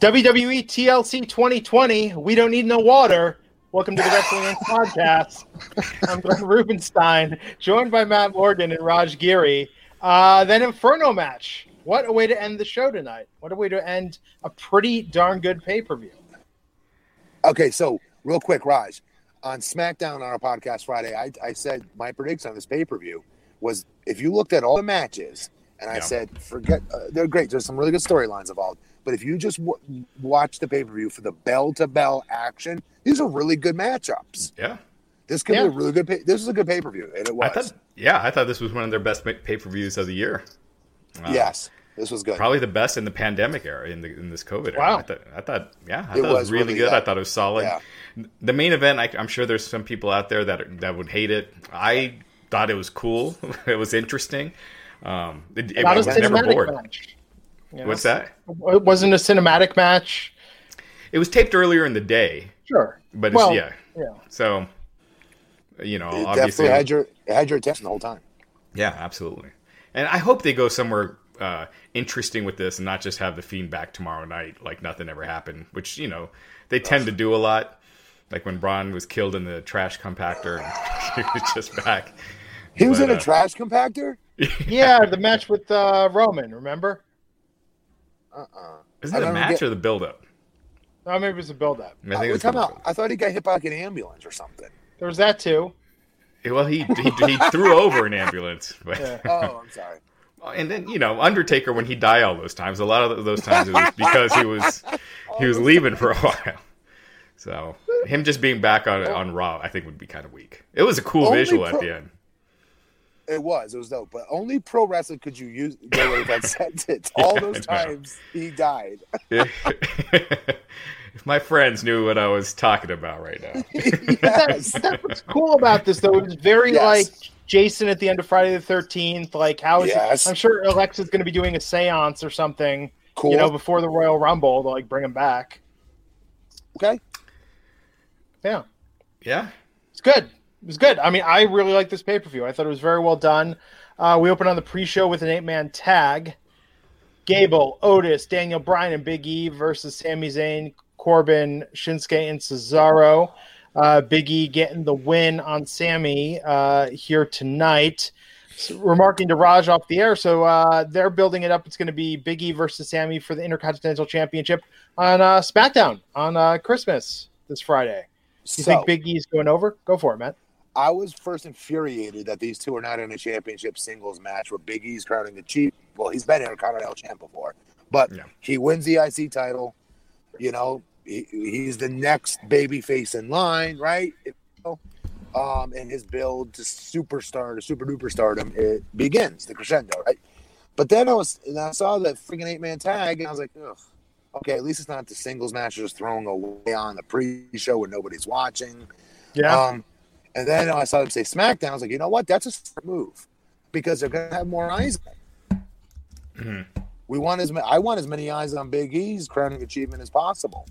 WWE TLC 2020. We don't need no water. Welcome to the Wrestling Inc. podcast. I'm Glenn Rubenstein, joined by Matt Morgan and Raj Giri. Uh, then Inferno match. What a way to end the show tonight. What a way to end a pretty darn good pay per view. Okay, so real quick, Raj, on SmackDown on our podcast Friday, I, I said my prediction on this pay per view was if you looked at all the matches, and I Yeah. said forget uh, they're great. There's some really good storylines involved, but if you just w- watch the pay per view for the bell to bell action, these are really good matchups. Yeah. This could Yeah. be a really good. Pay- this is a good pay per view, and it I was. thought, yeah, I thought this was one of their best pay per views of the year. Uh, yes, this was good. Probably the best in the pandemic era, in, the, in this COVID era. Wow. I thought, I thought yeah, I It thought it was was really, really- good. yeah. I thought it was solid. Yeah. The main event, I, I'm sure there's some people out there that that would hate it. I thought it was cool. it was interesting. Um, it, it, Not was never cinematic bored. match. You know? What's that? It wasn't a cinematic match. It was taped earlier in the day, Sure. but it's, Well, yeah. yeah. So, you know, it obviously, definitely had your it had your attention the whole time. Yeah, absolutely. And I hope they go somewhere uh, interesting with this and not just have the fiend back tomorrow night like nothing ever happened, which you know they tend to do a lot. Like when Braun was killed in the trash compactor, and he was just back. He was But, in a uh, trash compactor. Yeah, the match with uh, Roman, remember? Uh uh Is I it a match get- or the build-up? Oh, maybe it was a build up. I think it was Time out. I thought he got hit by like an ambulance or something. There was that too. Well, he, he he threw over an ambulance, but, Yeah. Oh, I'm sorry. and then you know Undertaker when he died all those times. A lot of those times it was because he was he was leaving for a while. So him just being back on on Raw, I think would be kind of weak. It was a cool Only visual at the end. It was. It was dope. But only pro wrestling could you use get away with that sentence. All Yeah, those I know. times he died. if my friends knew what I was talking about right now. yes. That's what's cool about this, though. It was very Yes. like Jason at the end of Friday the Thirteenth. Like, how is Yes. I'm sure Alexa's going to be doing a séance or something. Cool. You know, before the Royal Rumble to like bring him back. okay. Yeah, Yeah. it's good. It was good. I mean, I really like this pay per view. I thought it was very well done. Uh, we opened on the pre show with an eight man tag. Gable, Otis, Daniel Bryan, and Big E versus Sami Zayn, Corbin, Shinsuke, and Cesaro. Uh, Big E getting the win on Sami uh, here tonight. So remarking to Raj off the air, so uh, they're building it up. It's going to be Big E versus Sami for the Intercontinental Championship on uh, SmackDown on uh, Christmas this Friday. You So think Big E's going over? Go for it, Matt. I was first infuriated that these two are not in a championship singles match where Big E's crowning the chief. Well, he's been in a Intercontinental champ before, but Yeah. he wins the IC title. You know, he, he's the next baby face in line, right? Um, and his build to superstar to super duper stardom it begins the crescendo, right? But then I was and I saw that freaking eight man tag, and I was like, Ugh, okay, at least it's not the singles match just throwing away on the pre-show when nobody's watching. Yeah. Um, and then I saw them say SmackDown. I was like, you know what? That's a smart move because they're going to have more eyes. on it. Mhm. We want as ma- I want as many eyes on Big E's crowning achievement as possible.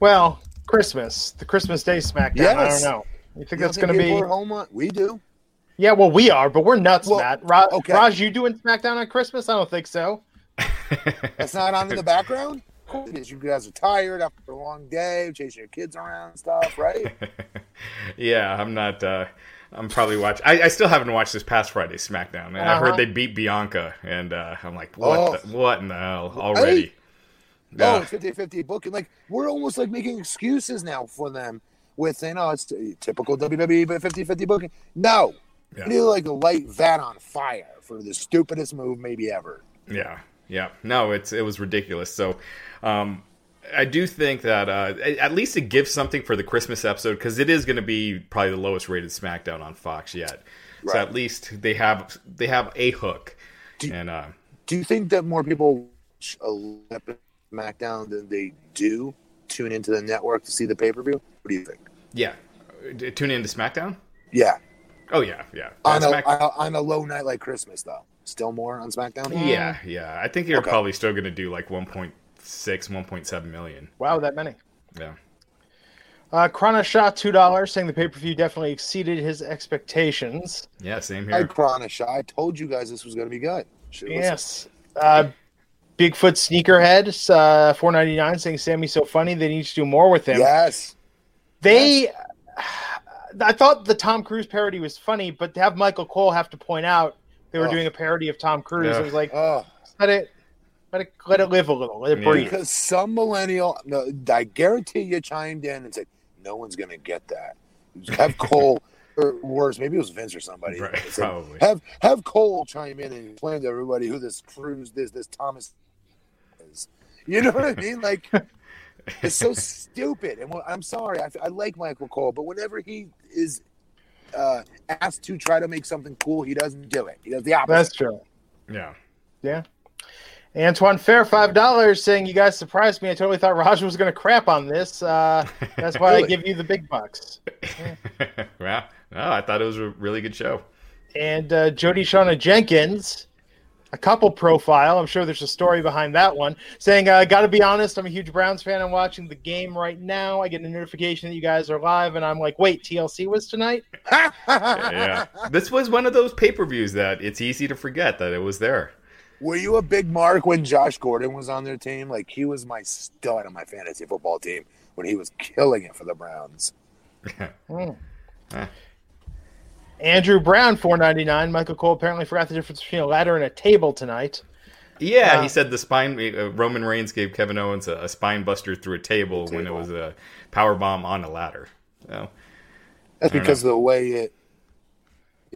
Well, Christmas, the Christmas Day SmackDown. I don't know. You think You that's going to be? people home on? We do. Yeah, well, we are, but we're nuts, Well, Matt. Ra- okay. Raj, you doing SmackDown on Christmas? I don't think so. That's not on in the background. Of course it is. You guys are tired after a long day, chasing your kids around and stuff, right? yeah, I'm not. Uh, I'm probably watching. I, I still haven't watched this past Friday SmackDown, and I Uh-huh. heard they beat Bianca, and uh, I'm like, what? Oh. The, what in the hell already? Oh, Yeah. it's 50 50 booking. Like, we're almost like making excuses now for them with saying, oh, it's typical WWE, but 50 50 booking. No. Yeah. You need to like light that on fire for the stupidest move maybe ever. Yeah, yeah. No, it's it was ridiculous. So, um, I do think that uh, at least it gives something for the Christmas episode because it is going to be probably the lowest rated SmackDown on Fox yet. So at least they have they have a hook, Do- and uh, Do you think that more people watch SmackDown than they do tune into the network to see the pay per view? What do you think? yeah, tune in to SmackDown. Yeah. Oh yeah, yeah. On a, on a, low night like Christmas, though. Still more on SmackDown? yeah, yeah. I think you're Okay. probably still going to do like 1.6, 1.7 million. Wow, that many. Yeah. Uh, Krana shot two dollars, saying the pay per view definitely exceeded his expectations. Yeah, same I here. Kronish. I told you guys this was going to be good. Should've. Yes. Uh, Bigfoot sneakerhead, uh, four ninety nine, saying Sami's so funny they need to do more with him. Yes. They, I thought the Tom Cruise parody was funny, but to have Michael Cole have to point out they were Ugh. doing a parody of Tom Cruise, Yeah. it was like Oh, let it, let it, let it live a little, let it breathe. because some millennial, no, I guarantee you, chimed in and said, "No one's going to get that." Have Cole, or worse, maybe it was Vince or somebody. Right, said, probably. Have have Cole chime in and explain to everybody who this Cruise, this this Thomas is. You know what I mean? Like, it's so stupid. And well, I'm sorry, I, I like Michael Cole, but whenever he is uh, asked to try to make something cool, he doesn't do it. He does the opposite. That's true. Yeah. Yeah. Antoine Fair, five dollars, saying you guys surprised me. I totally thought Roger was going to crap on this. Uh, that's why I give you the big bucks. well, no, I thought it was a really good show. And uh, Jody Shauna Jenkins, a couple profile. I'm sure there's a story behind that one. Saying, uh, "Got to be honest, I'm a huge Browns fan. I'm watching the game right now. I get a notification that you guys are live, and I'm like, wait, TLC was tonight? yeah. This was one of those pay per views that it's easy to forget that it was there. Were you a big mark when Josh Gordon was on their team? Like he was my stud on my fantasy football team when he was killing it for the Browns. Andrew Brown, 4.99. Michael Cole apparently forgot the difference between a ladder and a table tonight. Yeah, Uh, he said the spine. Uh, Roman Reigns gave Kevin Owens a, a spine buster through a table, when it was a power bomb on a ladder. So, That's don't because of the way it,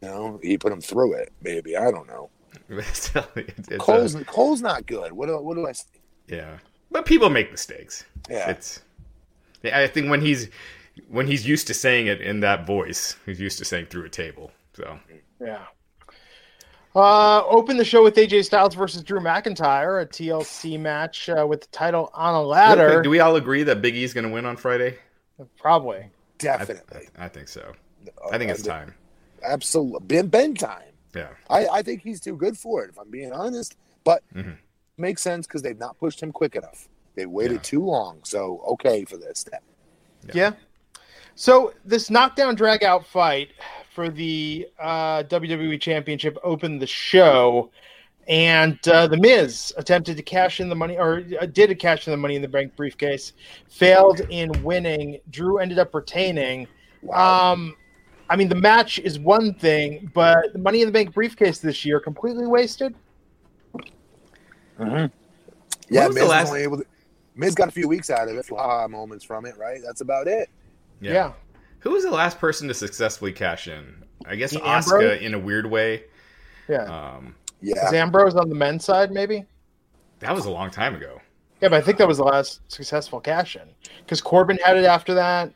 you know, he put him through it. Maybe I don't know. it's, it's a- Cole's Cole's not good. What do, what do I? say? yeah, but people make mistakes. Yeah. It's. I think when he's when he's used to saying it in that voice, he's used to saying through a table. So Yeah. Uh, open the show with AJ Styles versus Drew McIntyre, a TLC match uh, with the title on a ladder. do we all agree that Big E's going to win on Friday? Probably. I, Definitely. I think so. I think it's time. Absolutely. Ben, ben time. Yeah. I, I think he's too good for it, if I'm being honest. But Mhm. makes sense because they've not pushed him quick enough. They waited Yeah. too long. So okay for this. Step. Yeah. So this knockdown drag out fight for the uh, WWE Championship opened the show, and uh, the Miz attempted to cash in the money, or uh, did a cash in the Money in the Bank briefcase, failed in winning. Drew ended up retaining. Um, I mean, the match is one thing, but the Money in the Bank briefcase this year completely wasted. Yeah, When was Miz, last- only able to, Miz got a few weeks out of it, a few ha moments from it, right? That's about it. Yeah. Who was the last person to successfully cash in? I guess Dean Oscar Ambrose? in a weird way. Yeah. Um, Yeah. Is Ambrose on the men's side, maybe? that was a long time ago. Yeah, but I think that was the last successful cash in because Corbin had it after that.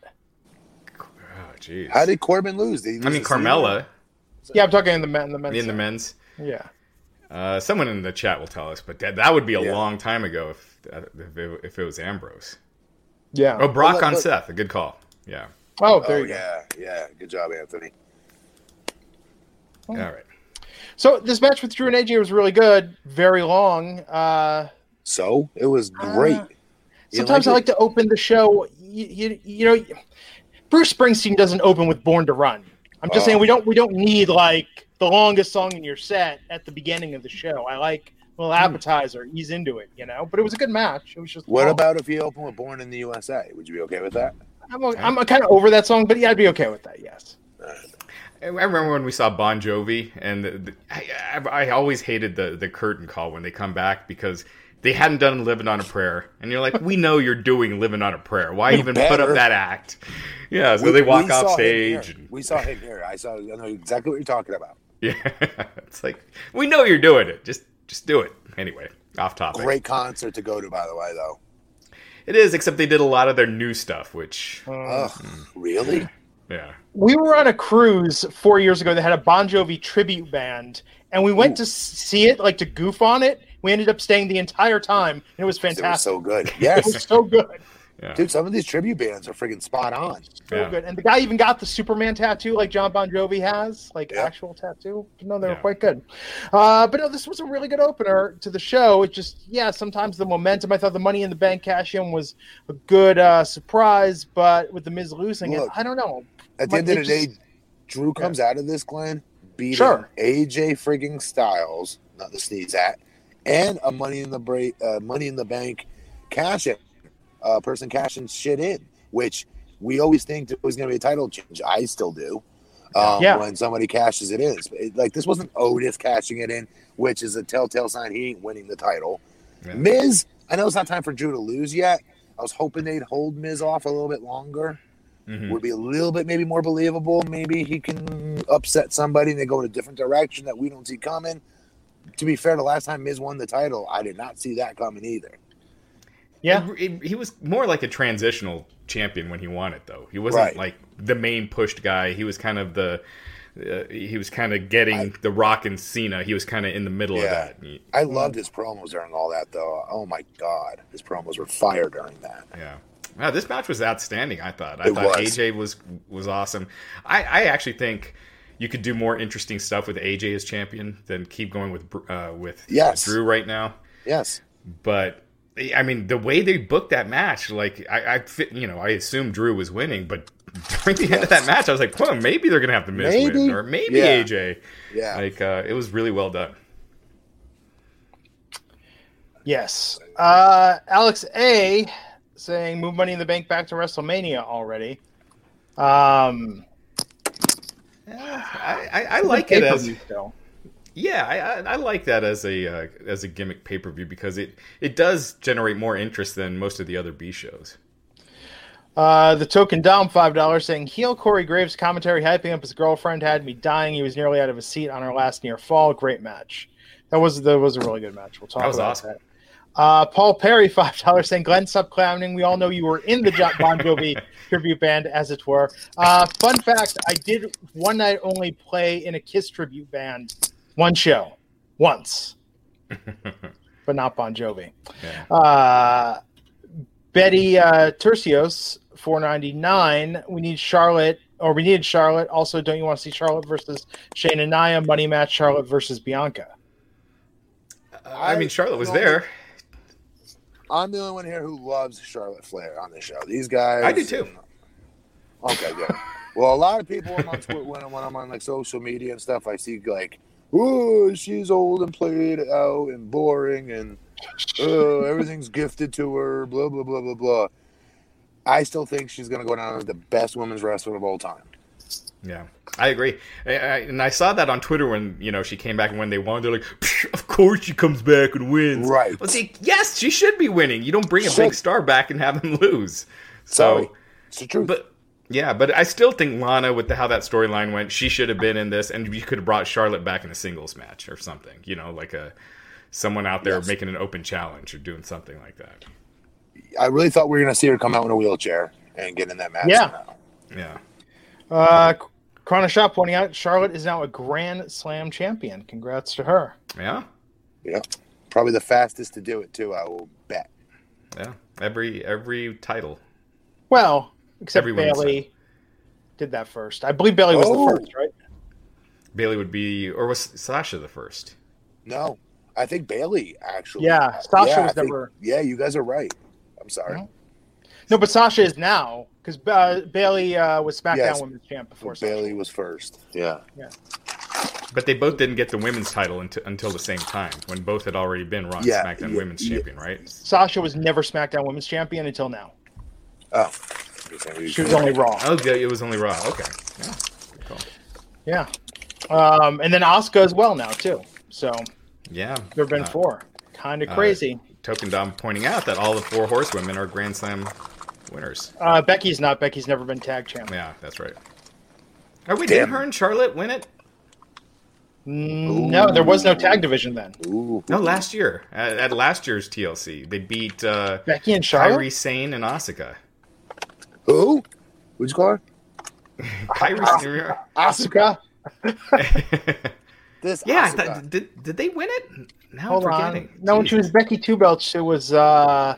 Oh, jeez. How did Corbin lose? Did he I mean, the season? Carmella Yeah, I'm talking in the men. The men's in the men's. Yeah. Uh, someone in the chat will tell us, but that, that would be a Yeah. long time ago if if it, if it was Ambrose. Yeah. Oh, Brock Well, on but- Seth, a good call. Yeah. Oh, there Oh, you go. yeah. Yeah. Good job, Anthony. All right. So this match with Drew and AJ was really good, very long. Uh, So it was great. Uh, sometimes like I it? like to open the show. You, you, you know, Bruce Springsteen doesn't open with "Born to Run." I'm just Oh. saying we don't we don't need like the longest song in your set at the beginning of the show. I like a little hmm. appetizer, ease into it, you know. But it was a good match. It was just What long. about if you open with Born in the USA? Would you be okay with that? I'm, I'm kind of over that song, but yeah, I'd be okay with that. Yes. I remember when we saw Bon Jovi, and the, the, I, I, I always hated the the curtain call when they come back because they hadn't done "Living on a Prayer," and you're like, "We know you're doing "Living on a Prayer. Why You even put up that act?" Yeah, so We- they walk off stage. And, We saw him here. I saw. I know exactly what you're talking about. yeah, it's like we know you're doing it. Just just do it anyway. Off topic. Great concert to go to, by the way, though. It is, except they did a lot of their new stuff, which uh, Ugh, hmm. really? yeah. we were on a cruise four years ago that had a Bon Jovi tribute band, and we went to see it, like to goof on it. We ended up staying the entire time, and it was They were fantastic. so good. It was Yes, so good, Yeah. dude. Some of these tribute bands are freaking spot on. so Yeah. good. And the guy even got the Superman tattoo, like John Bon Jovi has, like Yeah. actual tattoo. No, they were Yeah. quite good. Uh, but no, this was a really good opener to the show. It just, yeah, sometimes the momentum. I thought the Money in the Bank cash in was a good uh, surprise, but with the Miz losing Look, it, I don't know. At the But end of it the day, Drew comes out of this, Glenn, beating Sure. AJ frigging Styles, not the sneeze at, and a Money in the break, uh, Money in the Bank cash in, uh, person cashing shit in, which we always think it was going to be a title change. I still do. Um, Yeah. When somebody cashes it in, It- like this wasn't Otis cashing it in, which is a telltale sign he ain't winning the title. Yeah. Miz, I know it's not time for Drew to lose yet. I was hoping they'd hold Miz off a little bit longer Mhm. would be a little bit maybe more believable. Maybe he can upset somebody and they go in a different direction that we don't see coming. To be fair, the last time Miz won the title, I did not see that coming either. Yeah. It- it- he was more like a transitional champion when he won it, though. He wasn't Right. like the main pushed guy. He was kind of the. Uh, he was kind of getting the Rock and Cena. He was kind of in the middle Yeah. of that. He- I loved his promos during all that, though. Oh my god, his promos were fire during that. Yeah. Wow, this match was outstanding. I thought. I It thought was. AJ was was awesome. I, I actually think you could do more interesting stuff with AJ as champion than keep going with uh, with Yes. Drew right now. Yes, But I mean, the way they booked that match, like I, I fit, you know, I assumed Drew was winning, but during the end of that match, I was like, well, maybe they're gonna have to miss Maybe. win, or maybe Yeah. AJ. yeah. Like uh, it was really well done. Yes. Uh, Alex A saying move Money in the Bank back to WrestleMania already. Um, I, I, I like it as still. Yeah, I, I, I like that as a uh, as a gimmick pay per view because it it does generate more interest than most of the other B shows. Uh, the token Dom five dollars saying heel Corey Graves commentary hyping up his girlfriend had me dying. He was nearly out of his seat on our last near fall. Great match. That was that was a really good match. We'll talk That was about awesome. that. Uh, Paul Perry five dollars saying Glenn stop clowning. We all know you were in the Jo- Bon Jovi tribute band as it were. Uh, fun fact: I did one night only play in a Kiss tribute band, one show, once, but not Bon Jovi. Yeah. Uh, Betty uh, Tercios, four ninety nine. We need Charlotte, or we needed Charlotte. Also, don't you want to see Charlotte versus Shayna and Nia money match? Charlotte versus Bianca. I, mean, Charlotte was no, there. I'm the only one here who loves Charlotte Flair on this show. These guys, I do too. Okay, good. well, a lot of people on Twitter, when, when I'm on like social media and stuff, I see like, "Oh, she's old and played out and boring, and oh, everything's gifted to her." Blah blah blah blah blah. I still think she's gonna go down as the best women's wrestler of all time. Yeah, I agree. I, I, and I saw that on Twitter when you know she came back and when they won, they're like, "Of course she comes back and wins." Right. Well, see, yes, she should be winning. You don't bring a big star back and have him lose. Sorry, So, it's the truth. but yeah, but I still think Lana, with the, how that storyline went, she should have been in this, and you could have brought Charlotte back in a singles match or something. You know, like a someone out there Yes. making an open challenge or doing something like that. I really thought we were gonna see her come out in a wheelchair and get in that match. Yeah. now. Yeah. Uh, Chrono Shop pointing out Charlotte is now a Grand Slam champion. Congrats to her. Yeah. yeah, probably the fastest to do it too. I will bet. Yeah. Every every title. Well, except Every women's Bayley did that first. I believe Bayley was Oh. the first, right? Bayley would be, or was Sasha the first? No, I think Bayley actually. Yeah, Sasha Yeah, was I think- Yeah, you guys are right. I'm sorry. No. No, but Sasha is now because uh, Bayley uh, was SmackDown Yes. Women's Champ before But Bayley was first. Yeah. Yeah. But they both didn't get the women's title until, until the same time when both had already been Raw Yeah, SmackDown yeah, Women's yeah. Champion, right? Sasha was never SmackDown Women's Champion until now. Oh. She was only Raw. Oh, yeah, it was only Raw. Okay. Yeah. Cool. Yeah. Um, and then Asuka as well now too. So Yeah. there have been Uh, four. Kind of uh, crazy. Token Dom pointing out that all the four horsewomen are Grand Slam winners. Uh, Becky's not. Becky's never been tag champ. Yeah, that's right. Are we? Damn. did her and Charlotte win it? Mm, No, there was no tag division then. Ooh. No, last year at, at last year's TLC, they beat uh, Becky and Charlotte. Kairi Sane and Asuka. Who? What'd you call her? Kairi, Asuka. This yeah, Asuka. thought- did did they win it? Now Hold I'm on. forgetting. No, when she was Becky Two Belts, it was uh,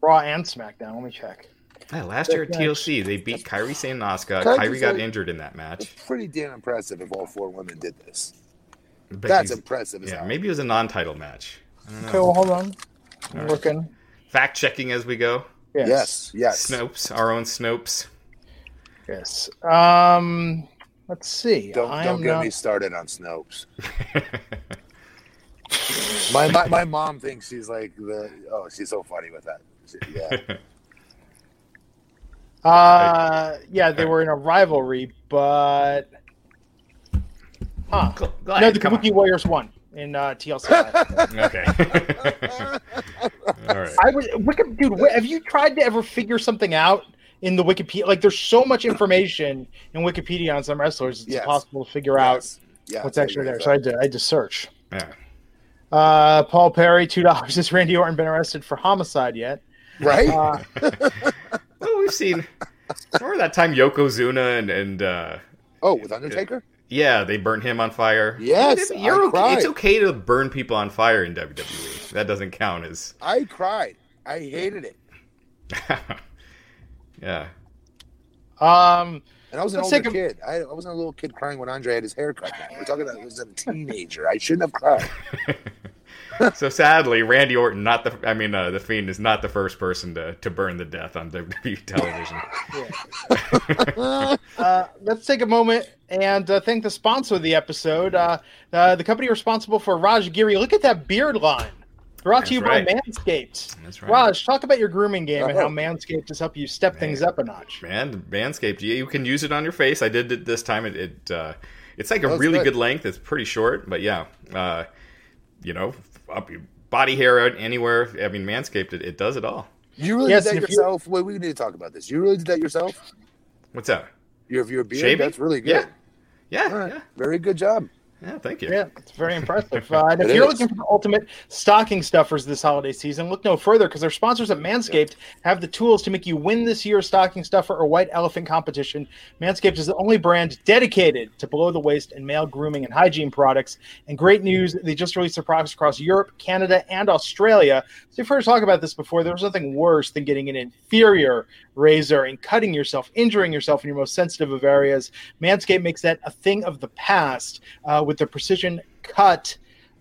Raw and SmackDown. Let me check. Yeah, last year at TLC, they beat Kairi Sane and Asuka. Can I Kairi just got say- injured in that match. It's pretty damn impressive if all four women did this. But That's she's- impressive as Yeah, hell. maybe it was a non-title match. I don't know. Okay, well, hold on. I'm All right. looking. Fact checking as we go. Yes. Yes, yes. Snopes, our own Snopes. Yes. Um, let's see. Don't I don't get not- me started on Snopes. my, my my mom thinks she's like the oh she's so funny with that. She- yeah. Uh, yeah, they were in a rivalry, but huh? Gl- Glad, No, the come on. Kabuki Warriors won in uh, TLC. Okay. All right. I was Wiki, dude. wh- Have you tried to ever figure something out in the Wikipedia? Like, there's so much information in Wikipedia on some wrestlers; it's Yes. impossible to figure out Yeah, what's actually there. with So I that. had to, I had to search. Yeah. Uh, Paul Perry, two dollars. Has Randy Orton been arrested for homicide yet? Right. Uh, Well, we've seen. Remember that time Yokozuna and and uh, oh, with Undertaker. yeah, they burnt him on fire. Yes, You're I okay. cried. It's okay to burn people on fire in WWE. That doesn't count as. I cried. I hated it, yeah. um, and I was an Let's older a- kid. I, I wasn't a little kid crying when Andre had his hair cut. Now. We're talking about I was a teenager. I shouldn't have cried. So sadly, Randy Orton, not the. I mean, uh, the Fiend is not the first person to to burn the death on WWE television. uh, let's take a moment and uh, thank the sponsor of the episode, uh, uh, the company responsible for Raj Giri. Look at that beard line. Brought to you That's by. Manscaped. That's right. Raj, talk about your grooming game and how Manscaped has helped you step things up a notch. Man, Manscaped, you, you can use it on your face. I did it this time. It, it uh, it's like a really good. good length. It's pretty short, but yeah, uh, you know, up your body hair out anywhere. I mean, Manscaped, it, it does it all. You really Yes, did that and you- yourself? Wait, we need to talk about this. You really did that yourself? What's that? Your your beard. Shaving? That's really good. Yeah, yeah, All right. yeah, Very good job. Yeah. Thank you. Yeah, it's very impressive. Uh, and if you're is. looking for the ultimate stocking stuffers this holiday season, look no further because our sponsors at Manscaped have the tools to make you win this year's stocking stuffer or white elephant competition. Manscaped is the only brand dedicated to below the waist and male grooming and hygiene products. And great news, they just released their products across Europe, Canada, and Australia. So you've heard us talk about this before. There's nothing worse than getting an inferior razor and cutting yourself, injuring yourself in your most sensitive of areas. Manscaped makes that a thing of the past uh, with the precision cut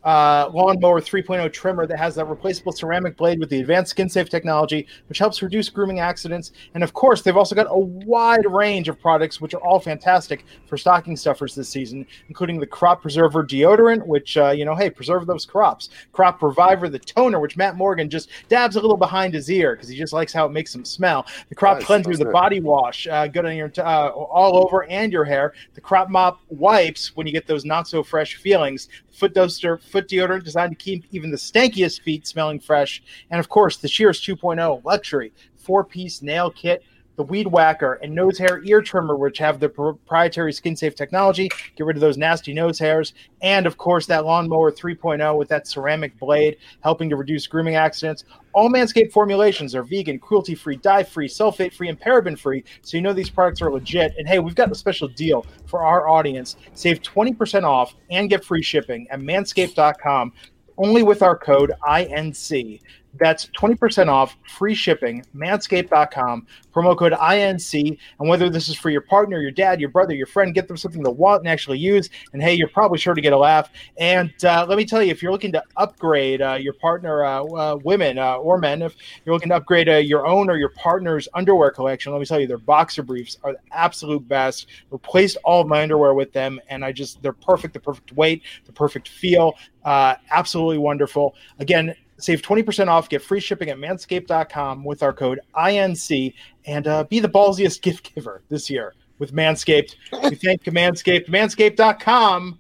uh, lawnmower 3.0 trimmer that has that replaceable ceramic blade with the advanced skin safe technology, which helps reduce grooming accidents. And of course, they've also got a wide range of products, which are all fantastic for stocking stuffers this season, including the Crop Preserver deodorant, which, uh, you know, hey, preserve those crops. Crop Reviver, the toner, which Matt Morgan just dabs a little behind his ear because he just likes how it makes him smell. The Crop Nice, Cleanser, the good. body wash, uh, good on your t- uh, all over and your hair. The Crop Mop wipes when you get those not so fresh feelings. Foot duster, foot deodorant designed to keep even the stankiest feet smelling fresh. And of course, the Shears 2.0 luxury four piece nail kit. The weed whacker and nose hair ear trimmer, which have the proprietary skin safe technology, get rid of those nasty nose hairs. And of course, that lawnmower 3.0 with that ceramic blade, helping to reduce grooming accidents. All Manscaped formulations are vegan, cruelty free, dye free, sulfate free, and paraben free. So you know these products are legit. And hey, we've got a special deal for our audience. Save 20% off and get free shipping at manscaped.com only with our code INC. That's 20% off, free shipping, manscaped.com, promo code INC. And whether this is for your partner, your dad, your brother, your friend, get them something to want and actually use. And hey, you're probably sure to get a laugh. And uh, let me tell you, if you're looking to upgrade uh, your partner, uh, uh, women uh, or men, if you're looking to upgrade uh, your own or your partner's underwear collection, let me tell you, their boxer briefs are the absolute best. Replaced all of my underwear with them, and I just, they're perfect, the perfect weight, the perfect feel. Absolutely wonderful. Again, save 20% off, get free shipping at manscaped.com with our code INC, and uh, be the ballsiest gift giver this year with Manscaped. we thank Manscaped, manscaped.com.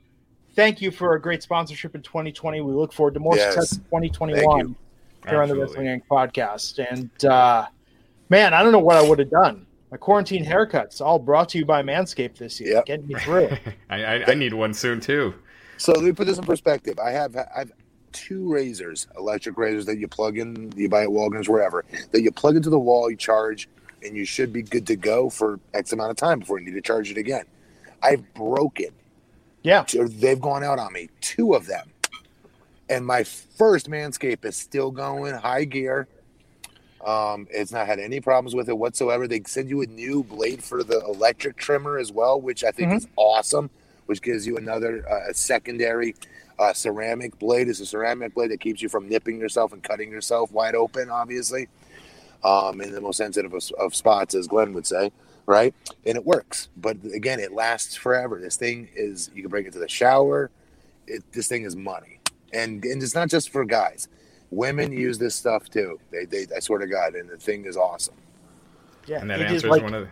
Thank you for a great sponsorship in 2020. We look forward to more Yes. success in 2021 here on the Absolutely. Wrestling Inc. podcast. And uh, man, I don't know what I would have done. My quarantine haircuts, all brought to you by Manscaped this year, Yep. getting me through. I, I, I need one soon too. So let me put this in perspective. I have I've two razors, electric razors that you plug in, you buy at Walgreens, wherever, that you plug into the wall, you charge, and you should be good to go for X amount of time before you need to charge it again. I've broken. Yeah. They've gone out on me, two of them. And my first Manscape is still going high gear. Um, it's not had any problems with it whatsoever. They send you a new blade for the electric trimmer as well, which I think Mhm. is awesome, which gives you another uh, secondary uh, ceramic blade. is a ceramic blade that keeps you from nipping yourself and cutting yourself wide open, obviously, um, in the most sensitive of, of spots, as Glenn would say, right? And it works. But again, it lasts forever. This thing is, you can bring it to the shower. It, this thing is money. And, and it's not just for guys. Women use this stuff too. They, they, I swear to God, and the thing is awesome. Yeah. And that answers like- one of the.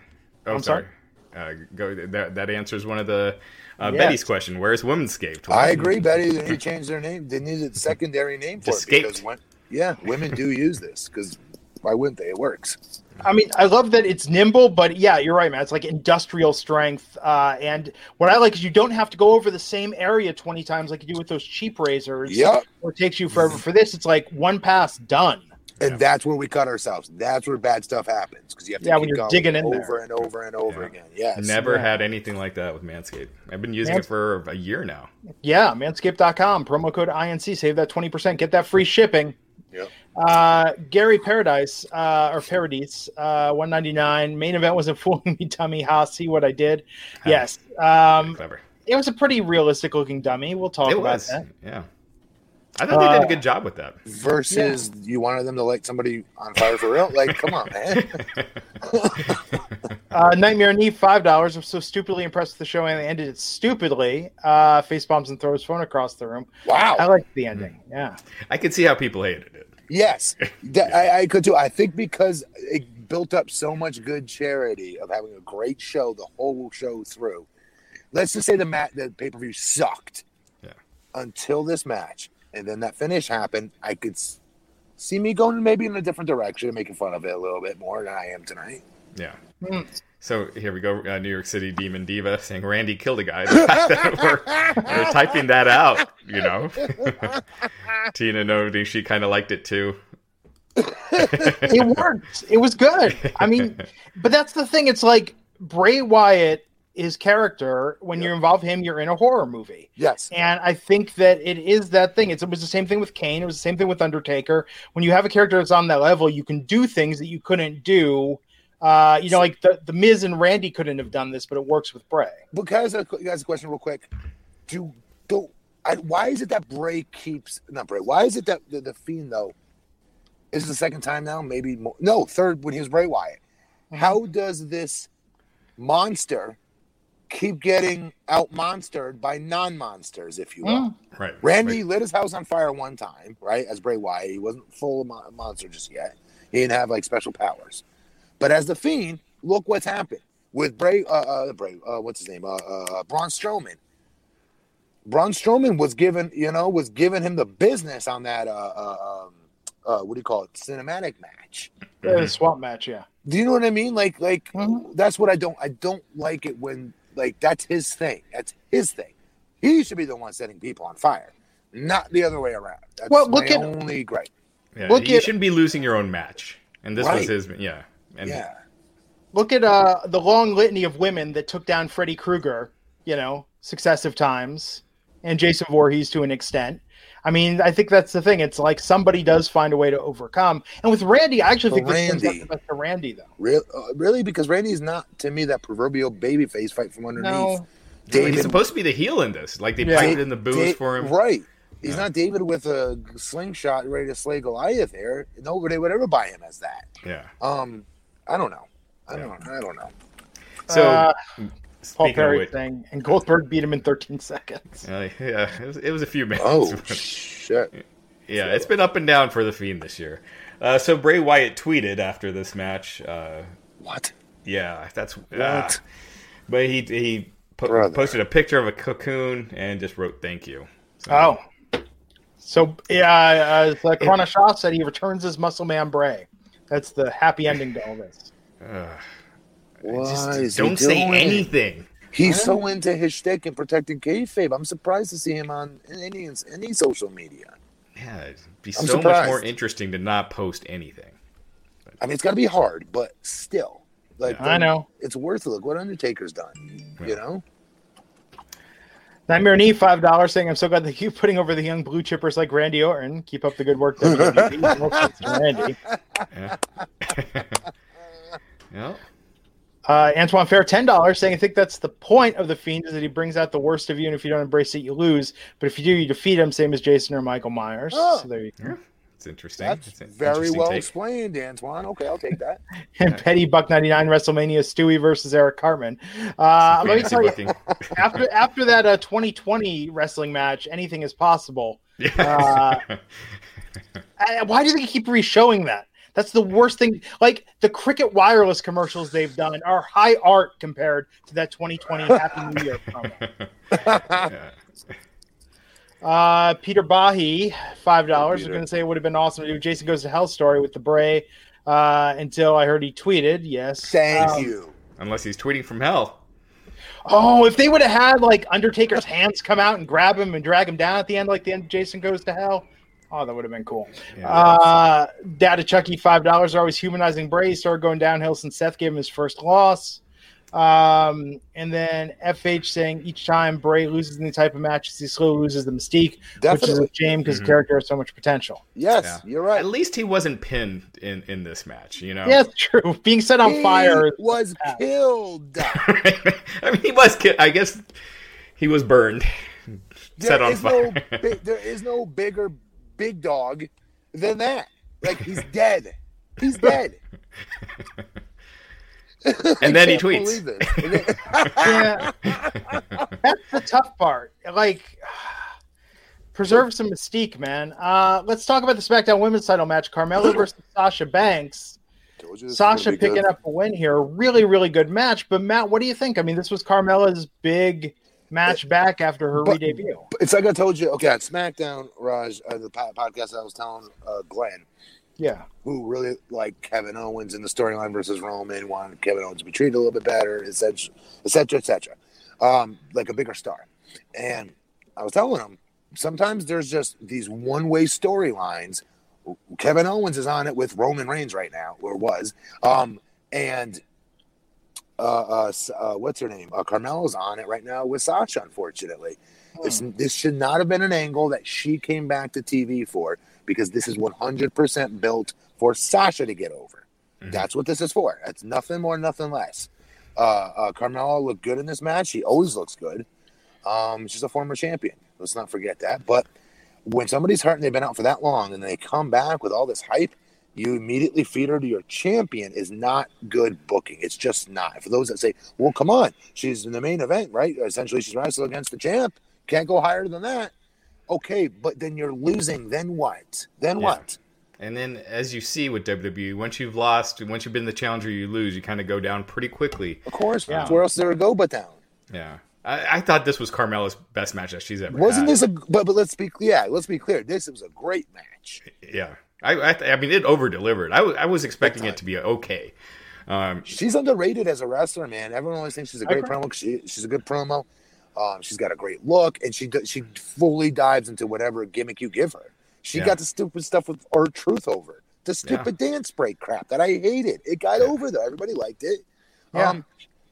Oh, I'm sorry. sorry? Uh, go. That, that answers one of the uh, Yes. Betty's question. Where's Womanscaped? I agree, Betty. They need to change their name. They need a secondary name for Escaped. it because when, yeah, women do use this because why wouldn't they? It works. I mean, I love that it's nimble, but yeah, you're right, man. It's like industrial strength. Uh, and what I like is you don't have to go over the same area 20 times like you do with those cheap razors. Yeah. Or it takes you forever. For this, it's like one pass, done. And Yeah. that's where we cut ourselves. That's where bad stuff happens because you have to Yeah, keep when you're going digging in over there. and over and over Yeah. again. Yes. Never Yeah. had anything like that with Manscaped. I've been using Mans- it for a year now. Yeah, manscaped.com, promo code INC, save that 20%, get that free shipping. Yep. Uh, Gary Paradise, uh, or Paradise, uh, 199. Main event wasn't fooling me, dummy. Ha, see what I did. Ha. Yes. Um, Clever. it was a pretty realistic looking dummy. We'll talk It about was. that. Yeah. I thought they did Uh, a good job with that. Versus you wanted them to light somebody on fire for real? Like, come on, man. Uh, Nightmare Knee, five dollars. I'm so stupidly impressed with the show, and they ended it stupidly. Uh, face bombs and throws phone across the room. Wow. I liked the ending. Yeah, I could see how people hated it. Yes, That- I, I could too. I think because it built up so much good charity of having a great show the whole show through. Let's just say the mat the pay per view sucked. Yeah. Until this match, and then that finish happened, I could see me going maybe in a different direction, making fun of it a little bit more than I am tonight. Yeah. Hmm. So here we go, uh, New York City Demon Diva saying Randy killed a guy. The fact that we're, we're typing that out, you know. Tina noting she kind of liked it too. it worked. It was good. I mean, but that's the thing. It's like Bray Wyatt, his character. When you involve him, you're in a horror movie. Yes, And I think that it is that thing. It's, it was the same thing with Kane. It was the same thing with Undertaker. When you have a character that's on that level, you can do things that you couldn't do. Uh, you know, like the, the Miz and Randy couldn't have done this, but it works with Bray. guys, you guys, a question real quick. Do do I, why is it that Bray keeps not Bray? Why is it that the, the Fiend though? Is the second time now? Maybe more, no third when he was Bray Wyatt. How does this monster keep getting out monstered by non monsters, if you will? Right. Randy Right. lit his house on fire one time, right? As Bray Wyatt, he wasn't full of mon- monster just yet. He didn't have like special powers. But as the Fiend, look what's happened with Bray. Uh, uh Bray. Uh, what's his name? Uh, uh, Braun Strowman. Braun Strowman was given, you know, was giving him the business on that. Uh, uh, um, uh, what do you call it? Cinematic match. Yeah, the swamp match, yeah. Do you know what I mean? Like, like Mhm. that's what I don't. I don't like it when like that's his thing. That's his thing. He should be the one setting people on fire, not the other way around. That's Well, look my at- only gripe. Yeah, Look you at- shouldn't be losing your own match. And this was his. Yeah. And yeah, Look at uh, the long litany of women that took down Freddy Krueger, you know, successive times, and Jason Voorhees to an extent. I mean, I think that's the thing. It's like somebody does find a way to overcome. And with Randy, I actually think But this comes Randy- best to Randy, though. Real, uh, really, because Randy's not to me that proverbial baby face fight from underneath. No. he's supposed to be the heel in this. Like they Yeah. piped in the boos Da- for him. Right. He's Yeah. not David with a slingshot ready to slay Goliath here. Nobody would ever buy him as that. Yeah. Um, I don't know. I don't. I don't know. So Uh, Paul speaking Perry thing, and Goldberg beat him in 13 seconds. uh, yeah, it was, it was a few minutes. Oh shit! Yeah, it's been up and down for the Fiend this year. Uh, so Bray Wyatt tweeted after this match. Uh, What? yeah, that's uh, What? But he he po- posted a picture of a cocoon and just wrote "thank you." So, Oh. So yeah, uh, like Krona Shaw said, he returns as Muscle Man Bray. That's the happy ending to all this. Ugh. Why Just is don't say doing it? anything. He's so into his shtick and protecting kayfabe. I'm surprised to see him on any any social media. Yeah, it'd be I'm so much more interesting to not post anything. I mean, it's got to be hard, but still, like I know. it's worth it. Look what Undertaker's done. You Yeah. know, Nightmare Knee, five dollars, saying I'm so glad they keep putting over the young blue chippers like Randy Orton. Keep up the good work, WWE. No offense to Randy. Yeah. yeah. Uh, Antoine Fair, ten dollars, saying I think that's the point of the fiend is that he brings out the worst of you, and if you don't embrace it, you lose. But if you do, you defeat him, same as Jason or Michael Myers. Oh. So there you go. It's interesting. that's It's an very interesting well take. explained, Antoine. Okay, I'll take that. And Petty Buck ninety nine WrestleMania Stewie versus Eric Cartman. Uh, let me tell you, after after that uh, 2020 wrestling match, anything is possible. Yeah. I, why do they keep re-showing that? That's the worst thing. Like the Cricket Wireless commercials they've done are high art compared to that 2020 Happy New Year promo. Yeah. Uh, Peter Bahi, five dollars. I was going to say it would have been awesome to do Jason Goes to Hell story with the Bray. Uh, until I heard he tweeted, yes. Thank Um, you. Unless he's tweeting from hell. Oh, if they would have had like Undertaker's hands come out and grab him and drag him down at the end, like the end of Jason Goes to Hell. Oh, that would have been cool. Yeah. Uh, Data Chucky, five dollars. Are always humanizing Bray. Started going downhill since Seth gave him his first loss. Um, and then FH saying each time Bray loses any type of matches, he slowly loses the mystique, which is a shame because Mhm. character has so much potential. Yes, Yeah. you're right. At least he wasn't pinned in in this match. You know. Yeah, true. Being set on He fire. was killed. I mean, he was. ki- I guess he was burned, set on is no fire. bi- there is no bigger big dog than that. Like he's dead. He's dead. And then he tweets. it. Then- Yeah, that's the tough part. Like, preserve some mystique, man. Uh, let's talk about the SmackDown Women's Title match: Carmella versus Sasha Banks. Told you this was Sasha picking good. up a win here. Really, really good match. But Matt, what do you think? I mean, this was Carmella's big match back after her But- re-debut. It's like I told you. Okay, at SmackDown, Raj, uh, the podcast I was telling uh, Glenn, Yeah, who really liked Kevin Owens in the storyline versus Roman, wanted Kevin Owens to be treated a little bit better, et cetera, et cetera, et cetera. Um, like a bigger star. And I was telling him, sometimes there's just these one way storylines. Kevin Owens is on it with Roman Reigns right now, or was. Um, and uh, uh, uh, what's her name? Uh, Carmelo's on it right now with Sasha, unfortunately. This, this should not have been an angle that she came back to TV for because this is 100% built for Sasha to get over. That's what this is for. It's nothing more, nothing less. Uh, uh, Carmelo looked good in this match. He always looks good. Um, she's a former champion. Let's not forget that. But when somebody's hurt and they've been out for that long and they come back with all this hype, you immediately feed her to your champion is not good booking. It's just not. For those that say, well, come on, she's in the main event, right? Essentially, she's wrestling against the champ. Can't go higher than that. Okay, but then you're losing. Then what? Then Yeah. what? And then, as you see with WWE, once you've lost, once you've been the challenger, you lose. You kind of go down pretty quickly. Of course. Yeah. Where else is there to go but down? Yeah, I, I thought this was Carmella's best match that she's ever. Wasn't had. this a? But but let's be yeah. Let's be clear. This was a great match. Yeah, I, I, I mean, it over delivered. I was, expecting it to be okay. Um, She's underrated as a wrestler, man. Everyone always thinks she's a great agree. promo. She, she's a good promo. Um, she's got a great look, and she does- she fully dives into whatever gimmick you give her. She Yeah. got the stupid stuff with R-Truth over the stupid dance break crap that I hated. It got Yeah. over though. Everybody liked it. Yeah. Um,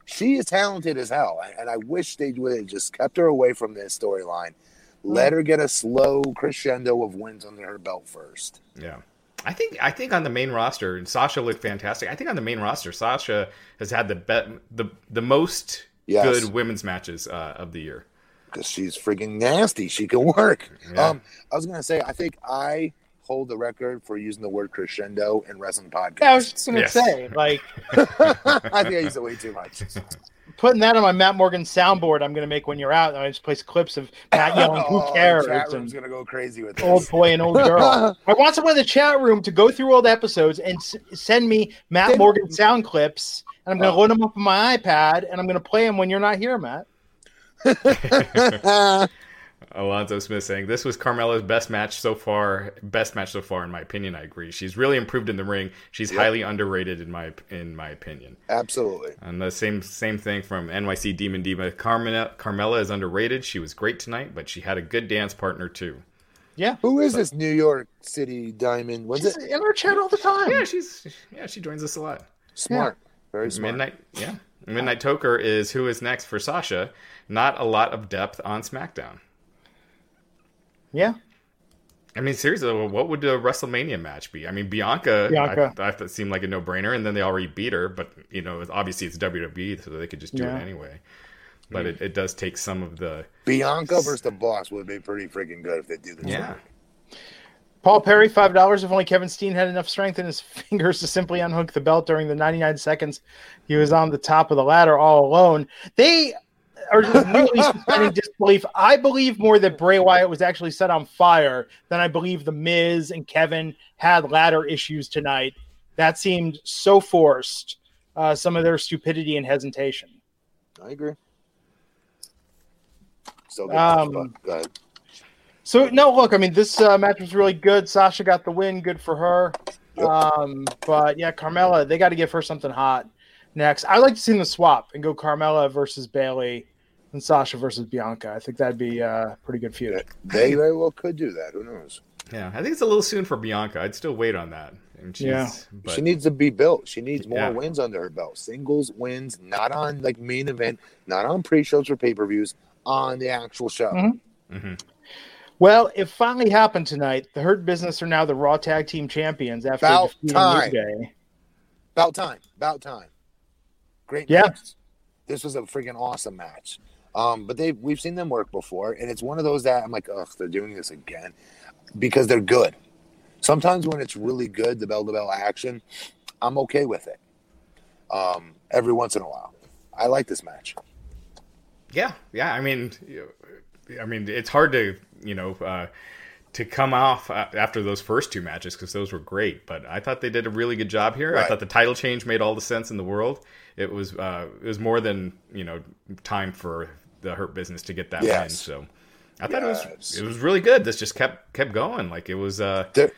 she is talented as hell, and I wish they would have just kept her away from this storyline. Let her get a slow crescendo of wins under her belt first. Yeah. I think I think on the main roster, and Sasha looked fantastic. I think on the main roster, Sasha has had the bet the the most Yes. good women's matches uh, of the year. because she's freaking nasty. She can work. Yeah. Um, I was gonna say, I think I hold the record for using the word crescendo in wrestling podcasts. yeah. I was just gonna Yes. say, like, I think I use it way too much. putting that on my Matt Morgan soundboard. I'm going to make when you're out. I just place clips of Matt yelling, "Who Oh, cares?" The chat room's gonna go crazy with this. old boy and old girl. I want someone in the chat room to go through old episodes and s- send me Matt Then- Morgan sound clips, and I'm going to Oh. load them up on my iPad, and I'm going to play them when you're not here, Matt. Alonzo Smith saying this was Carmella's best match so far. Best match so far, in my opinion. I agree. She's really improved in the ring. She's Yep. highly underrated in my in my opinion. Absolutely. And the same same thing from NYC Demon Diva. Carmella, Carmella is underrated. She was great tonight, but she had a good dance partner too. Yeah, Who is this New York City Diamond? Was she's it in our chat all the time. Yeah, she's yeah she joins us a lot. smart? Very smart. Midnight, yeah. Midnight Toker is who is next for Sasha. Not a lot of depth on SmackDown. Yeah, I mean, seriously, what would a WrestleMania match be? I mean, Bianca, Bianca. I, I thought it seemed like a no-brainer, and then they already beat her. But you know, obviously it's WWE, so they could just do Yeah. it anyway. But it, it does take some of the Bianca versus the Boss would be pretty freaking good if they do this. yeah. Paul Perry, five dollars. If only Kevin Steen had enough strength in his fingers to simply unhook the belt during the 99 seconds he was on the top of the ladder all alone. They are just really suspending disbelief. I believe more that Bray Wyatt was actually set on fire than I believe the Miz and Kevin had ladder issues tonight. That seemed so forced. Uh, some of their stupidity and hesitation. I agree. Good. Um, but go ahead. So no, look, I mean, this uh, match was really good. Sasha got the win, good for her. Yep. Um, but yeah, Carmella, they got to give her something hot next. I'd like to see them swap and go Carmella versus Bayley and Sasha versus Bianca. I think that'd be uh, a pretty good feud. They very well could do that. Who knows? Yeah, I think it's a little soon for Bianca. I'd still wait on that. She's, Yeah. but she needs to be built. She needs more Yeah. wins under her belt. Singles wins, not on like main event, not on pre-shows or pay-per-views, on the actual show. Mhm. Mhm. Well, it finally happened tonight. The Hurt Business are now the Raw Tag Team Champions after About time. New Day. About time. About time. Great Yeah. match. This was a freaking awesome match. Um, but they we've seen them work before, and it's one of those that I'm like, ugh, they're doing this again because they're good. Sometimes when it's really good, the bell to bell action, I'm okay with it. Um, every once in a while, I like this match. Yeah, yeah. I mean, I mean, it's hard to you know uh, to come off uh, after those first two matches because those were great. But I thought they did a really good job here. I thought the title change made all the sense in the world. It was uh, it was more than you know time for the Hurt Business to get that win. So I thought it was it was really good. This just kept kept going. Like it was. Uh, They're,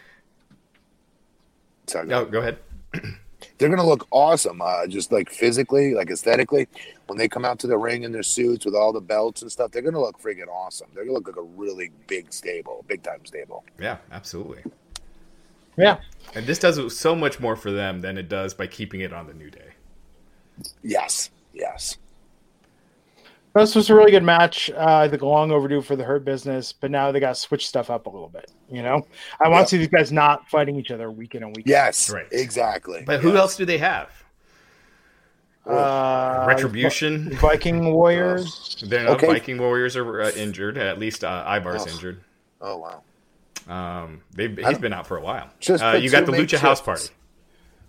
sorry, no, go ahead. they're gonna look awesome, uh, just like physically, like aesthetically. When they come out to the ring in their suits with all the belts and stuff, they're gonna look freaking awesome. They're gonna look like a really big stable, big time stable. Yeah, absolutely. Yeah. And this does so much more for them than it does by keeping it on the New Day. Yes, yes. This was a really good match. Uh, I think long overdue for the Hurt Business, but now they got to switch stuff up a little bit. You know, I want Yeah. to see these guys not fighting each other week in and week. out. Yes, Right. exactly. But who Yes. else do they have? Uh, Retribution. Viking Warriors. They're not Okay. Viking Warriors are uh, injured. At least uh, Ivar's Ugh. injured. Oh wow. Um, they've, I he's been out for a while. Just uh, you got the Lucha House. Party.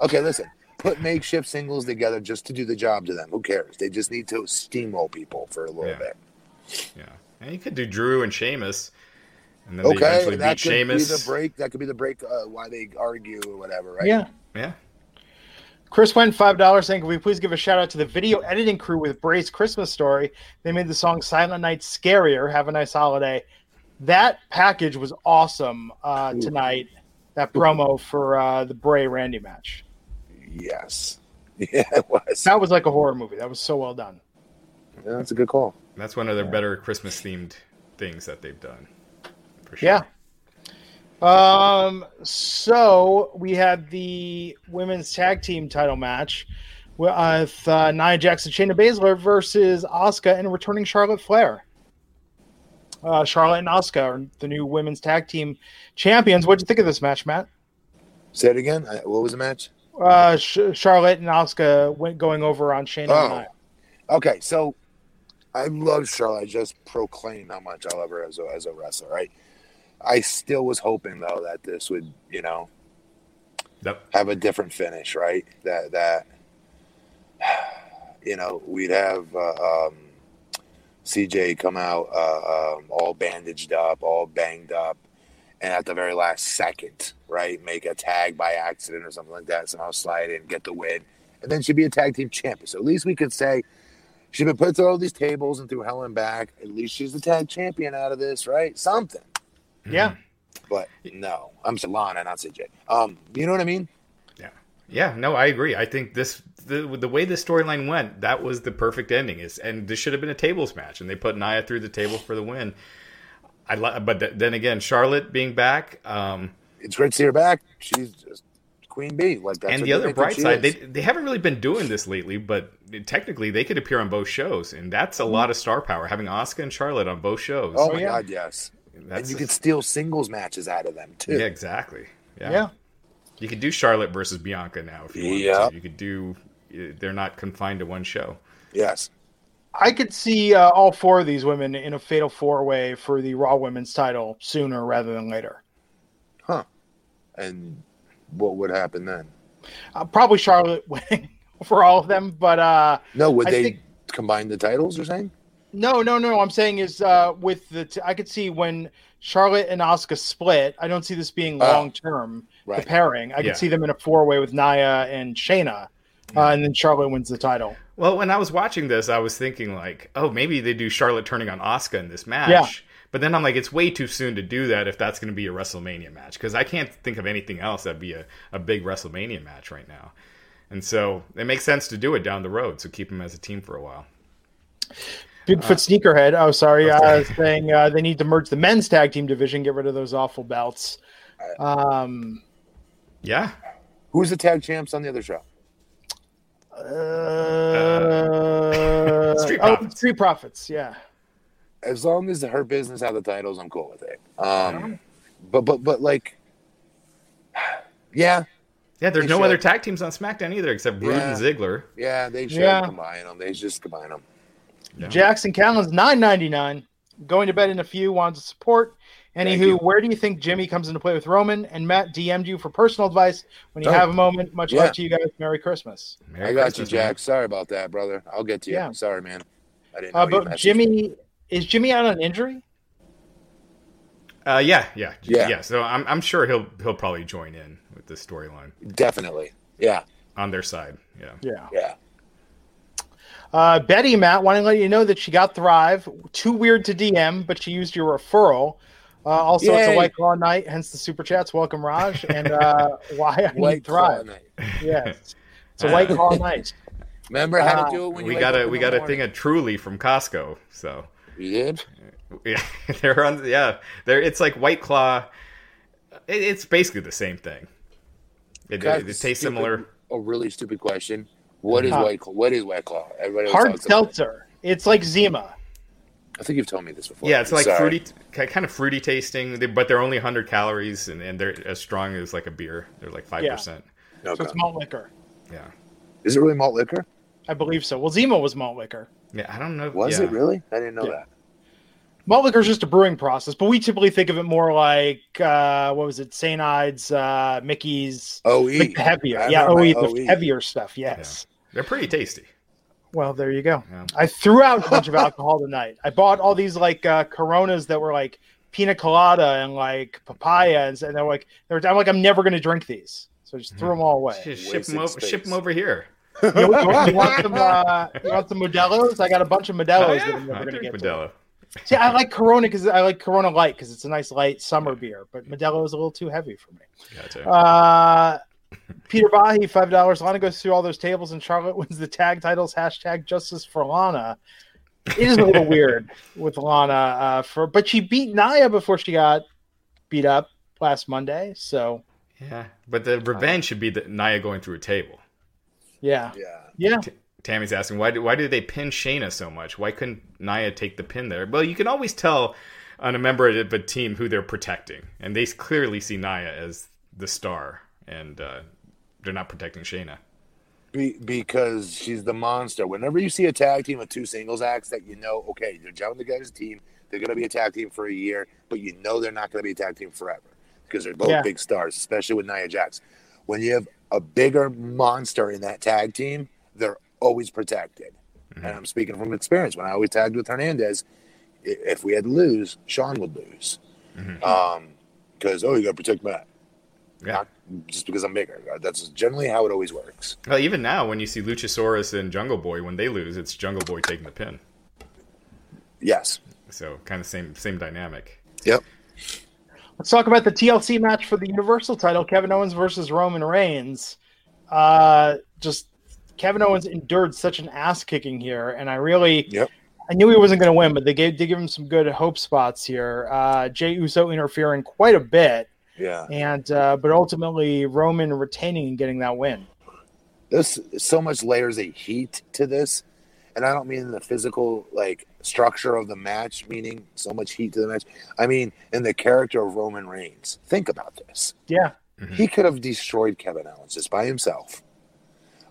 Okay, listen. Put makeshift singles together just to do the job to them. Who cares? They just need to steamroll people for a little Yeah. bit. Yeah, and you could do Drew and Sheamus, and then they Okay, eventually beat that could Sheamus. be the break. That could be the break. Uh, why they argue or whatever, right? Yeah. Yeah, Chris went five dollars saying, "Can we please give a shout out to the video editing crew with Bray's Christmas story? They made the song Silent Night scarier. Have a nice holiday." That package was awesome uh, tonight. That promo for uh, the Bray Randy match. Yes. Yeah, it was. That was like a horror movie. That was so well done. Yeah, that's a good call. that's one of their better Christmas themed things that they've done. For sure. Yeah. Um. So we had the women's tag team title match with uh, Nia Jackson, Shayna Baszler versus Asuka and returning Charlotte Flair. Uh, Charlotte and Asuka are the new women's tag team champions. What'd you think of this match, Matt? Say it again. I- What was the match? Uh, Sh- Charlotte and Asuka went going over on Shayna. Oh. and Nia. Okay, so I love Charlotte. I just proclaimed how much I love her as a, as a wrestler, right? I still was hoping though that this would, you know, Yep. have a different finish, right? That that you know, we'd have uh, um, CJ come out uh, um, all bandaged up, all banged up, and at the very last second, right, make a tag by accident or something like that, somehow slide in, get the win, and then she'd be a tag team champion. So at least we could say she's been put through all these tables and through hell and back. At least she's the tag champion out of this, right? Something. Yeah. But no, I'm Solana, not CJ. Um, you know what I mean? Yeah, yeah. No, I agree. I think this the the way the storyline went, that was the perfect ending. Is and this should have been a tables match, and they put Nia through the table for the win. I li- but th- then again, Charlotte being back, um, It's great to see her back. She's just queen bee. Like that's and the other bright side, they is. they haven't really been doing this lately, but technically they could appear on both shows, and that's a lot of star power having Asuka and Charlotte on both shows. Oh my yeah. god, yes. That's and you a- can steal singles matches out of them too. yeah, exactly. Yeah. Yeah. you could do Charlotte versus Bianca now if you want. Yep. to. You could do. They're not confined to one show. Yes. I could see uh, all four of these women in a fatal four way for the Raw Women's title sooner rather than later. Huh. And what would happen then? Uh, probably Charlotte winning for all of them, but uh, No, would I they think- combine the titles? You're saying? no, no, no. I'm saying is uh, with the t- I could see when Charlotte and Asuka split. I don't see this being Oh, long term. right. The pairing. I Yeah. could see them in a four way with Nia and Shayna, uh, and then Charlotte wins the title. Well, when I was watching this, I was thinking like, oh, maybe they do Charlotte turning on Asuka in this match. Yeah. But then I'm like, it's way too soon to do that if that's going to be a WrestleMania match because I can't think of anything else that'd be a, a big WrestleMania match right now. And so it makes sense to do it down the road. So keep them as a team for a while. Bigfoot Sneakerhead. Oh, sorry. Uh, saying uh, they need to merge the men's tag team division, get rid of those awful belts. Um, Yeah. Who's the tag champs on the other show? Uh, Street oh, Profits. Street Profits. Yeah. As long as Hurt Business have the titles, I'm cool with it. Um, but but but like, yeah, Yeah, there's They no should. other tag teams on SmackDown either except Roode Yeah. and Ziggler. yeah, they should Yeah. combine them. They just combine them. Yeah. Jackson Callan's nine ninety nine. Going to bed in a few. Wants to support. Thank Anywho, where do you think Jimmy comes into play with Roman? And Matt DM'd you for personal advice. When you Oh. have a moment, much Yeah. love to you guys. Merry Christmas. Merry I got Christmas, you, man. Jack. Sorry about that, brother. I'll get to you. Yeah. Sorry, man. I didn't know Uh, but messaged me. Jimmy is Jimmy out on injury? Uh, yeah, yeah, Yeah. yeah. So I'm, I'm sure he'll he'll probably join in with this storyline definitely. Yeah, on their side. Yeah. Yeah. yeah. Uh, Betty, Matt, wanting to let you know that she got Thrive. Too weird to DM, but she used your referral. Uh, also, it's a White Claw night, hence the super chats. Welcome, Raj. And uh, why I need White Claw Thrive. night. Yes. It's a White Claw night. Remember how Uh, to do it when you We got a we the got a morning? thing of Truly from Costco. So You did? yeah, they're on. Yeah, they're it's like White Claw. It, it's basically the same thing. It, it, it tastes stupid- similar. A really stupid question. What is Huh. White Claw? What is White Claw? Everybody Hard talks about it. seltzer. It's like Zima. I think you've told me this before. Yeah, it's like Sorry. fruity, kind of fruity tasting, but they're only 100 calories and, and they're as strong as like a beer. They're like five percent. So Okay. it's malt liquor. Yeah, Is it really malt liquor? I believe so. Well, Zima was malt liquor. yeah. I don't know. Was yeah. it really? I didn't know Yeah. that. Malt liquor is just a brewing process, but we typically think of it more like uh, what was it? St. Ides, uh, Mickey's, OE. like the heavier. I Yeah, remember OE, the OE. heavier stuff. Yes. They're pretty tasty. Well, there you go. Yeah. I threw out a bunch of alcohol tonight. I bought all these like uh, Coronas that were like pina colada and like papaya, and, and they're like, they're, I'm like, I'm never going to drink these, so I just threw them all away. Just ship them, over, ship space. 'em over here. you, want, you want some? Uh, you want some Modelo's? I got a bunch of Modelo's Oh, that I'm never going to get. to. Modelo. See, I like Corona because I like Corona Light because it's a nice light summer beer, but Modelo is a little too heavy for me. Gotcha. Uh, Peter Bahi, five dollars. Lana goes through all those tables, and Charlotte wins the tag titles. Hashtag Justice for Lana. It is a little weird with Lana, uh, for but she beat Nia before she got beat up last Monday. So yeah, but the revenge should be the Nia going through a table. yeah, Yeah. yeah. Tammy's asking why do, why did they pin Shayna so much? Why couldn't Nia take the pin there? Well, you can always tell on a member of a team who they're protecting, and they clearly see Nia as the star, and uh, they're not protecting Shayna. Be, because she's the monster. Whenever you see a tag team with two singles acts that you know, okay, they're gelling together as a team, they're going to be a tag team for a year, but you know they're not going to be a tag team forever because they're both Yeah. big stars, especially with Nia Jax. When you have a bigger monster in that tag team, they're always protected. And I'm speaking from experience. When I always tagged with Hernandez, if we had to lose, Shawn would lose. Um, because oh, you got to protect Matt, Yeah. not just because I'm bigger. That's generally how it always works. Well, even now, when you see Luchasaurus and Jungle Boy, when they lose, it's Jungle Boy taking the pin. Yes. So kind of same same dynamic. Yep. Let's talk about the TLC match for the Universal title: Kevin Owens versus Roman Reigns. Uh, just Kevin Owens endured such an ass kicking here, and I really, Yep. I knew he wasn't going to win, but they gave they give him some good hope spots here. Uh, Jey Uso interfering quite a bit, Yeah. and uh, but ultimately Roman retaining and getting that win. There's so much layers of heat to this, and I don't mean the physical like structure of the match, meaning so much heat to the match. I mean in the character of Roman Reigns. Think about this. Yeah, He could have destroyed Kevin Owens just by himself.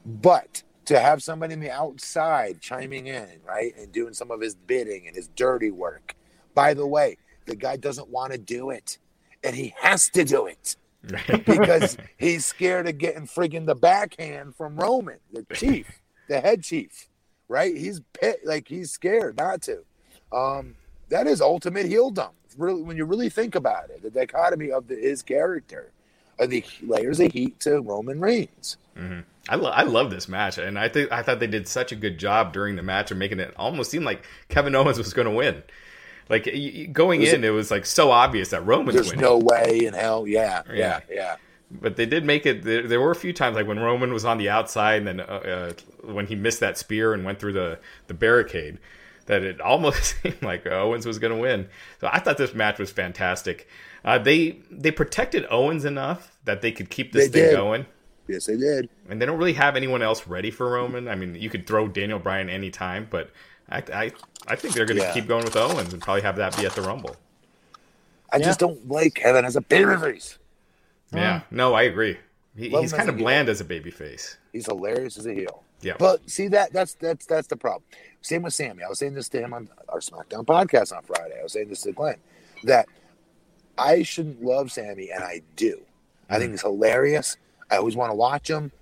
But to have somebody on the outside chiming in, right, and doing some of his bidding and his dirty work. By the way, the guy doesn't want to do it, and he has to do it because he's scared of getting friggin' the backhand from Roman, the chief, the head chief, right? He's pit, like he's scared not to. Um, that is ultimate heeldom. Really, when you really think about it, the dichotomy of the, his character, of the layers of heat to Roman Reigns. I, lo- I love this match, and I think I thought they did such a good job during the match of making it almost seem like Kevin Owens was going to win. Like going in, it, was like so obvious that Roman was There's winning. no way in hell. Yeah, yeah, Yeah. yeah. But they did make it. There, there were a few times, like when Roman was on the outside, and then uh, uh, when he missed that spear and went through the the barricade, that it almost seemed like Owens was going to win. So I thought this match was fantastic. Uh, they they protected Owens enough that they could keep this They thing did. going, Yes, they did. and they don't really have anyone else ready for Roman. I mean, you could throw Daniel Bryan anytime, but I I, I think they're going to Yeah. keep going with Owens and probably have that be at the Rumble. I just don't like Kevin as a babyface. Yeah, no, I agree. He, he's kind a of heel. bland as a babyface. He's hilarious as a heel. Yeah. But see that that's that's that's the problem. Same with Sami. I was saying this to him on our SmackDown podcast on Friday. I was saying this to Glenn that I shouldn't love Sami, and I do. I think he's hilarious. I always want to watch him.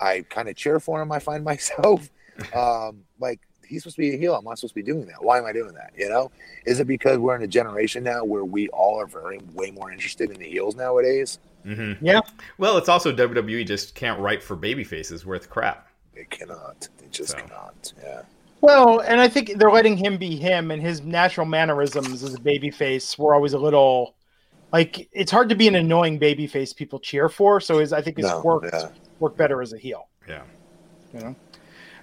I kind of cheer for him. I find myself um, like he's supposed to be a heel. I'm not supposed to be doing that. Why am I doing that? You know, is it because we're in a generation now where we all are very way more interested in the heels nowadays? Mm-hmm. yeah. Well, it's also WWE just can't write for baby faces worth crap. They cannot. They just So. cannot. Yeah. Well, and I think they're letting him be him, and his natural mannerisms as a babyface were always a little like it's hard to be an annoying babyface people cheer for. So his I think his No, work yeah. work better as a heel. Yeah. You know,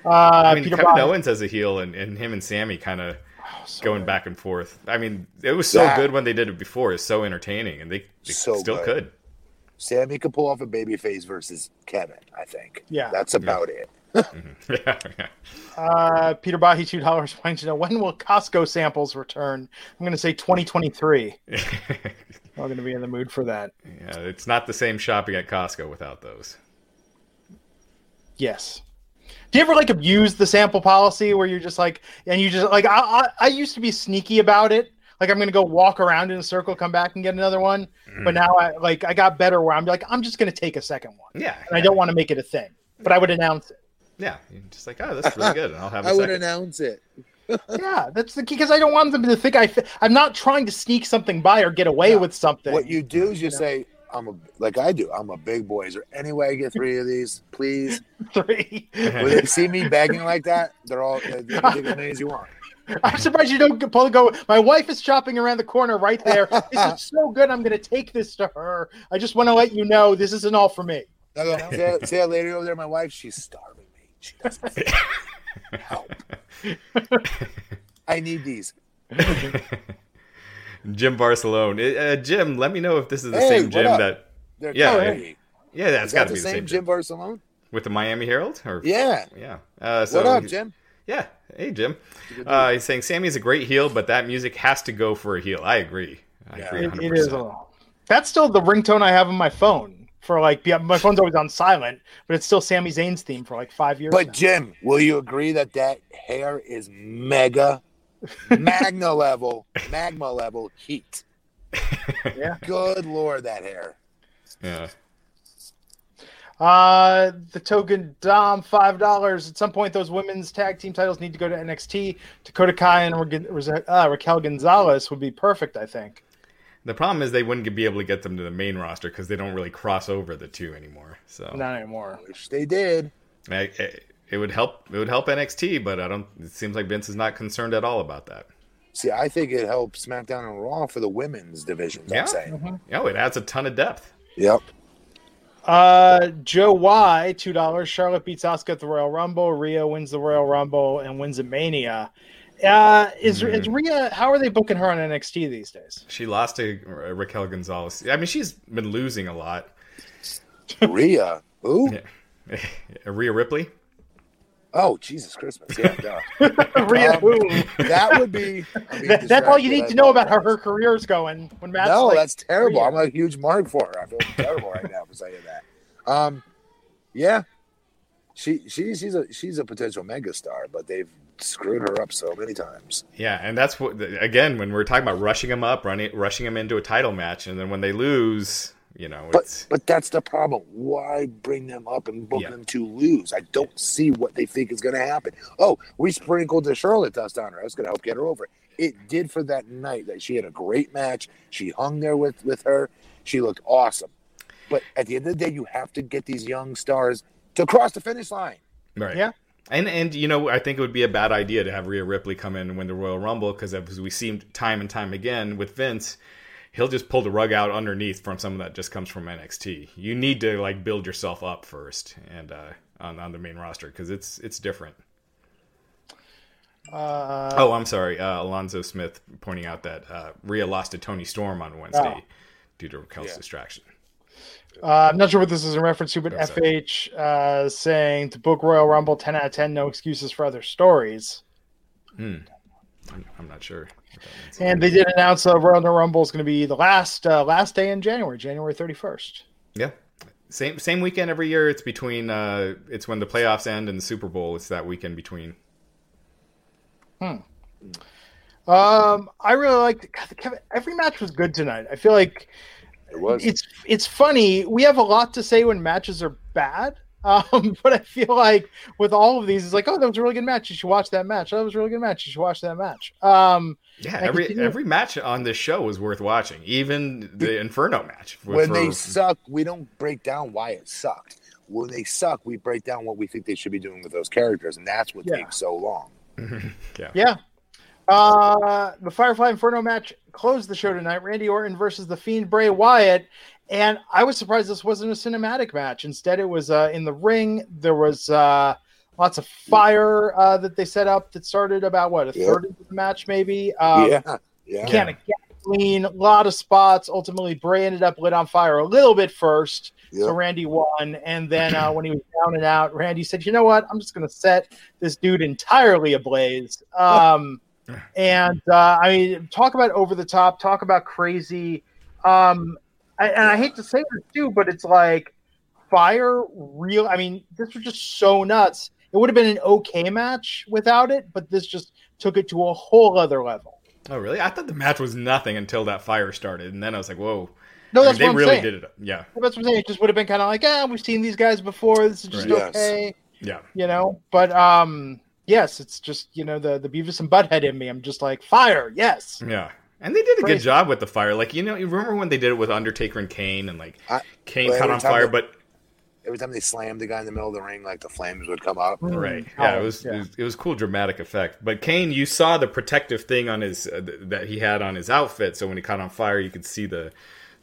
uh, I mean, Peter Kevin Bond- Owens as a heel and, and him and Sami kind of so going good. back and forth. I mean, it was so That- good when they did it before. It's so entertaining, and they, they So still good. could. Sami could pull off a baby face versus Kevin. I think. Yeah. That's about it. yeah, yeah. Uh, Peter Bahi two dollars wanting to know when will Costco samples return. I'm going to say 2023. I'm going to be in the mood for that. yeah, it's not the same shopping at Costco without those. Yes. Do you ever like abuse the sample policy where you're just like, and you just like, I, I, I used to be sneaky about it. Like I'm gonna go walk around in a circle, come back and get another one. But mm. now I like I got better where I'm like, I'm just gonna take a second one, Yeah, and I don't want to make it a thing. But I would announce it. Yeah, you're just like, oh, that's really good. and I'll have a I would announce it. yeah, that's the key because I don't want them to think I. fi- I'm not trying to sneak something by or get away with something. What you do is you say, "I'm a like I do. I'm a big boy. Is there any way I get three of these, please?" three. When they see me begging like that, they're all they take as many as you want. I'm surprised you don't go- go. My wife is shopping around the corner right there. This is so good. I'm going to take this to her. I just want to let you know this isn't all for me. I go, see, that, see that lady over there, my wife? She's starving me. She doesn't help. I need these. Jim Varsallone. Uh, Jim, let me know if this is the Hey, same Jim up? that. They're Yeah, tiny. Yeah, that's Is got to the be the same same Jim Varsallone? with the Miami Herald. Or Yeah. yeah. Uh, so what up, Jim? Yeah. Hey, Jim. Uh, he's saying Sami's a great heel, but that music has to go for a heel. I agree. I Yeah. agree. 100%. it is. A, that's still the ringtone I have on my phone for like. Yeah, my phone's always on silent, but it's still Sami Zayn's theme for like five years. But now. Jim, will you agree that that hair is mega, magna level, magma level heat? Yeah. Good lord, that hair. Yeah. Uh, the token Dom five dollars. At some point, those women's tag team titles need to go to NXT. Dakota Kai and Ra- uh, Raquel Gonzalez would be perfect, I think. The problem is they wouldn't be able to get them to the main roster because they don't really cross over the two anymore. So Not anymore. Wish they did. I, I- it would help. It would help NXT, but I don't. It seems like Vince is not concerned at all about that. See, I think it helps SmackDown and Raw for the women's division. Yeah. I'm saying. Oh, it adds a ton of depth. Yep. Uh, Joe Y, two dollars. Charlotte beats Asuka at the Royal Rumble. Rhea wins the Royal Rumble and wins a Mania. Uh, is is Rhea? How are they booking her on NXT these days? She lost to uh, Raquel Gonzalez. I mean, she's been losing a lot. Rhea. Who? Yeah. Rhea Ripley. Oh, Jesus Christmas. Yeah, duh. Rhea, Um, who? that would be. That- that's all you need to know about how her career is going. When Matt's No, like, that's terrible. Rhea. I'm a huge mark for her. I feel terrible right now for saying that. Um, yeah, she she she's a she's a potential megastar, but they've screwed her up so many times. Yeah, and that's what again when we're talking about rushing them up, running, rushing them into a title match, and then when they lose, you know, But it's but that's the problem. Why bring them up and book Yeah. them to lose? I don't see what they think is going to happen. Oh, we sprinkled the Charlotte dust on her. That's going to help get her over. it. It did for that night. That she had a great match. She hung there with with her. She looked awesome. But at the end of the day, you have to get these young stars to cross the finish line. right. Yeah. And and you know, I think it would be a bad idea to have Rhea Ripley come in and win the Royal Rumble because as we seen time and time again with Vince, he'll just pull the rug out underneath from someone that just comes from NXT. You need to like build yourself up first and uh, on on the main roster because it's it's different. Uh, oh, I'm sorry, uh, Alonzo Smith pointing out that uh, Rhea lost to Toni Storm on Wednesday Oh. due to Raquel's distraction. Uh, I'm not sure what this is in reference to, but That's. FH uh, saying to book Royal Rumble 10 out of 10, no excuses for other stories. I'm, I'm not sure. What that means. And they did announce uh, Royal Rumble is going to be the last uh, last day in January, January 31st. Yeah. Same same weekend every year. It's between uh it's when the playoffs end and the Super Bowl. It's that weekend between. Hmm. Um, I really liked God, Kevin. Every match was good tonight. I feel like It was. it's it's funny. We have a lot to say when matches are bad. Um, but I feel like with all of these, it's like, oh, that was a really good match. You should watch that match. Oh, that was a really good match. You should watch that match. Um, Yeah, I every every match on this show was worth watching. Even the Inferno match. for- when for- they suck, we don't break down why it sucked. When they suck, we break down what we think they should be doing with those characters, and that's what Yeah. takes so long. yeah. Yeah. Uh, the Firefly Inferno match closed the show tonight. Randy Orton versus the Fiend Bray Wyatt, and I was surprised this wasn't a cinematic match. Instead, it was uh, in the ring. There was uh, lots of fire uh, that they set up that started about what a Yep. third of the match, maybe. Um, yeah, yeah. Can of gasoline, a lot of spots. Ultimately, Bray ended up lit on fire a little bit first. So Randy won, and then uh, when he was down and out, Randy said, "You know what? I'm just going to set this dude entirely ablaze." Um, and uh, I mean, talk about over the top, talk about crazy. Um, I, and I hate to say this too, but it's like fire. Real. I mean, this was just so nuts. It would have been an okay match without it, but this just took it to a whole other level. Oh, really? I thought the match was nothing until that fire started, and then I was like, "Whoa!" No, I mean, that's they what I'm really saying. did it. Yeah, That's what I'm saying. It just would have been kind of like, ah, we've seen these guys before. This is just Right. Yes. okay, yeah. you know. But um, yes, it's just you know the the Beavis and Butthead in me. I'm just like fire, yes. Yeah. And they did a good job with the fire. Like, you know, you remember when they did it with Undertaker and Kane and like I- Kane well, caught on fire, they- but Every time they slammed the guy in the middle of the ring, like the flames would come up. right. Oh, Yeah, it was, yeah. it was it was cool dramatic effect. But Kane, you saw the protective thing on his uh, th- that he had on his outfit, so when he caught on fire, you could see the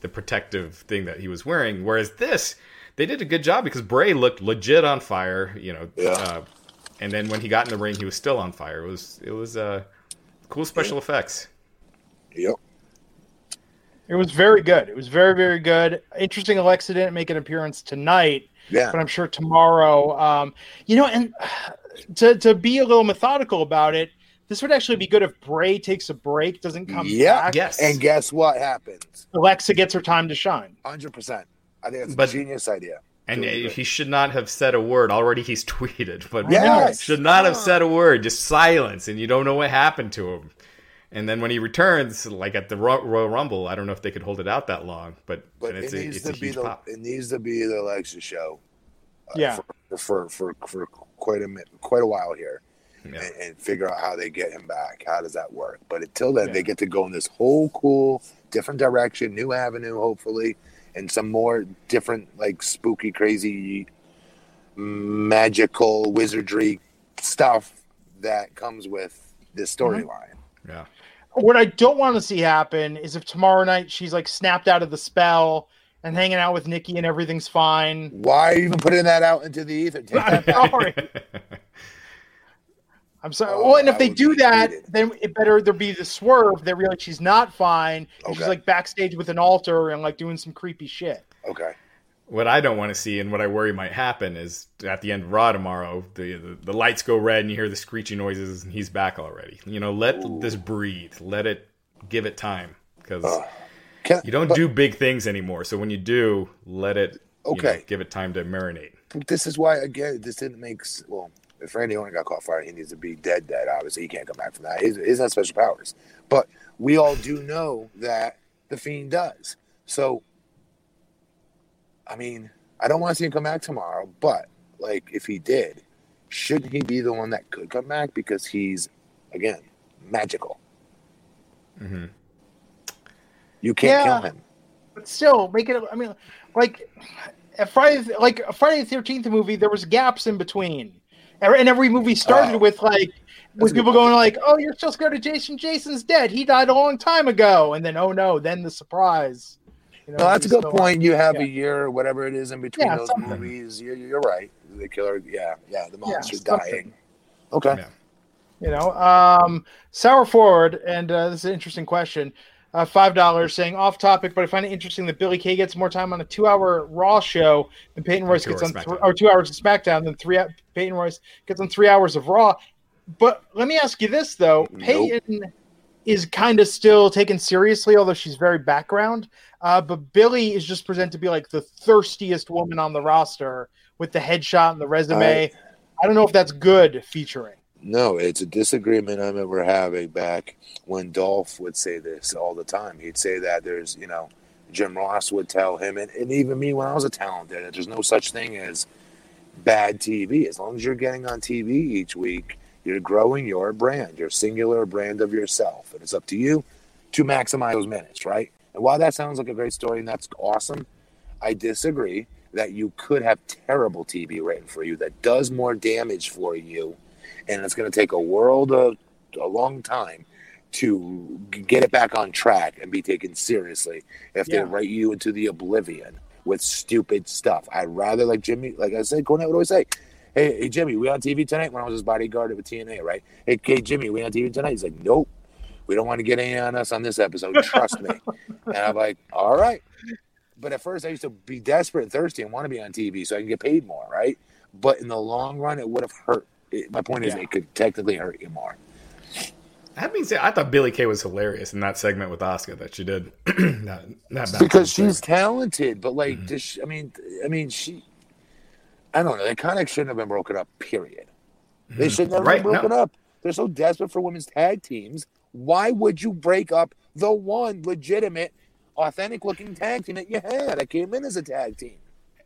the protective thing that he was wearing. Whereas this, they did a good job because Bray looked legit on fire, you know. Yeah. Uh, and then when he got in the ring, he was still on fire. It was it was uh cool special effects. Yep. It was very good. It was very very good. Interesting. Alexa didn't make an appearance tonight, Yeah. but I'm sure tomorrow. Um, you know, and to to be a little methodical about it, this would actually be good if Bray takes a break, doesn't come Yeah. back. Yes. And guess what happens? Alexa gets her time to shine. Hundred percent. I think it's a genius idea. And Doing good. he should not have said a word. Already he's tweeted, but Yes. should not have said a word. Just silence, and you don't know what happened to him. And then when he returns, like at the Royal Rumble, I don't know if they could hold it out that long, but, But it's it a, needs it's to a be the pop. it needs to be the Alexa show. Yeah. for, for for for quite a minute, quite a while here, Yeah. and, and figure out how they get him back. How does that work? But until then, Yeah. they get to go in this whole cool, different direction, new avenue, hopefully, and some more different, like spooky, crazy, magical wizardry stuff that comes with this Mm-hmm. storyline. Yeah. What I don't want to see happen is if tomorrow night she's like snapped out of the spell and hanging out with Nikki and everything's fine. Why are you even putting that out into the ether? I'm sorry. I'm sorry. Oh, well, and if they do that, heated. then it better there be the swerve that realize she's not fine. And she's like backstage with an altar and like doing some creepy shit. Okay. What I don't want to see and what I worry might happen is at the end of Raw tomorrow, the, the the lights go red and you hear the screechy noises and he's back already. You know, let this breathe. Let it give it time because uh, Can, you don't but do big things anymore. So when you do, let it you know, Okay. give it time to marinate. this is why again this didn't make well. If Randy Orton got caught fire, he needs to be dead. Dead. Obviously, he can't come back from that. He's, he's not special powers, but we all do know that the fiend does. So, I mean, I don't want to see him come back tomorrow, but like if he did, shouldn't he be the one that could come back because he's again magical? hmm You can't Yeah. kill him. But still, make it. I mean, like at Friday, like a Friday the Thirteenth movie, there was gaps in between, and and every movie started Oh. with like with people going like, "Oh, you're still scared of Jason? Jason's dead. He died a long time ago." And then, oh no, then the surprise. You know, No, that's a good still- point. You have yeah. a year or whatever it is in between Yeah, those something. movies. You're, you're right. The killer, yeah, yeah, the monster's something. dying. Okay. Yeah. You know, um, sour forward, and uh, this is an interesting question. Uh, Five dollars saying off topic, but I find it interesting that Billie Kay gets more time on a two-hour Raw show than Peyton Royce gets on, hours th- or two hours of SmackDown than three. Peyton Royce gets on three hours of Raw. But let me ask you this though: Nope. Peyton is kind of still taken seriously, although she's very background. Uh, but Billie is just presented to be like the thirstiest woman on the roster with the headshot and the resume. I- I don't know if that's good featuring. No, it's a disagreement I remember having back when Dolph would say this all the time. He'd say that there's, you know, Jim Ross would tell him, and, and even me when I was a talent there, that there's no such thing as bad TV. As long as you're getting on TV each week, you're growing your brand, your singular brand of yourself. And it's up to you to maximize those minutes, right? And while that sounds like a great story and that's awesome, I disagree that you could have terrible TV written for you that does more damage for you and it's going to take a world of a long time to get it back on track and be taken seriously if Yeah. they write you into the oblivion with stupid stuff. I'd rather like Jimmy, like I said, Cornette would always say, "Hey, hey Jimmy, we on TV tonight?" When I was his bodyguard with TNA, right? Hey, hey Jimmy, we on TV tonight? He's like, "Nope, we don't want to get any on us on this episode. Trust me." and I'm like, "All right." But at first, I used to be desperate and thirsty and want to be on TV so I can get paid more, right? But in the long run, it would have hurt. It, my point is, Yeah. it could technically hurt you more. That being said, I thought Billie Kay was hilarious in that segment with Asuka that she did. that, that because she's talented, but like, Mm-hmm. does she, I mean, I mean, she, I don't know. They kind of shouldn't have been broken up. Period. They should never. Right, been broken no. up. They're so desperate for women's tag teams. Why would you break up the one legitimate, authentic-looking tag team that you had? that came in as a tag team.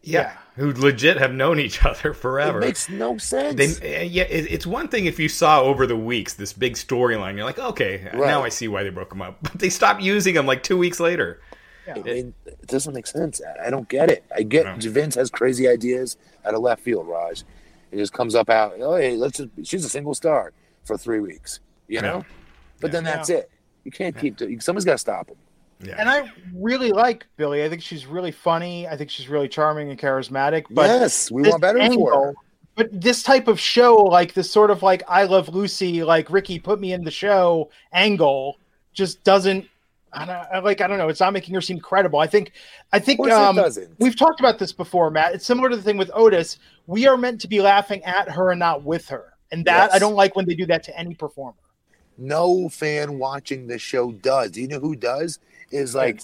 yeah, who legit have known each other forever. It makes no sense. They, uh, yeah, it, it's one thing if you saw over the weeks this big storyline, you're like, okay, Right. now I see why they broke them up. But they stopped using them like two weeks later. I mean, it doesn't make sense. I- I don't get it. I get No. Vince has crazy ideas out of left field, Raj. It just comes up out. Oh, hey, let's just. She's a single star for three weeks, you know. Yeah. But then Yeah. that's it. You can't keep. doing Someone's got to stop him. Yeah, And I really like Billie. I think she's really funny. I think she's really charming and charismatic. But yes, we want better angle- for her. But this type of show, like this sort of like I Love Lucy, like Ricky put me in the show angle, just doesn't. I don't, I like I don't know. It's not making her seem credible. I think. I think Of um, it doesn't. we've talked about this before, Matt. It's similar to the thing with Otis. We are meant to be laughing at her and not with her, and that Yes. I don't like when they do that to any performer. No fan watching the show does. Do you know who does? Is like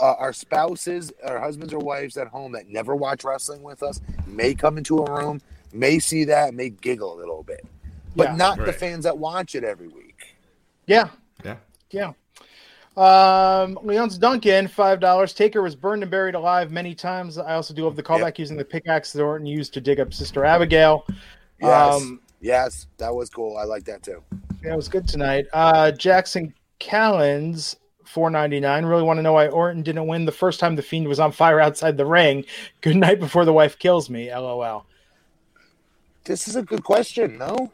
uh, our spouses, our husbands or wives at home that never watch wrestling with us may come into a room, may see that, may giggle a little bit, but Yeah. not the fans that watch it every week. yeah, yeah. Yeah. Um, Leon's Duncan, five dollars. Taker was burned and buried alive many times. I also do love the callback Yep. using the pickaxe that Orton used to dig up Sister Abigail. Yes. Um, yes, that was cool. I like that too. Yeah, it was good tonight. Uh, Jackson Callens, four ninety nine. Really want to know why Orton didn't win the first time the Fiend was on fire outside the ring. Good night before the wife kills me. LOL. This is a good question. No.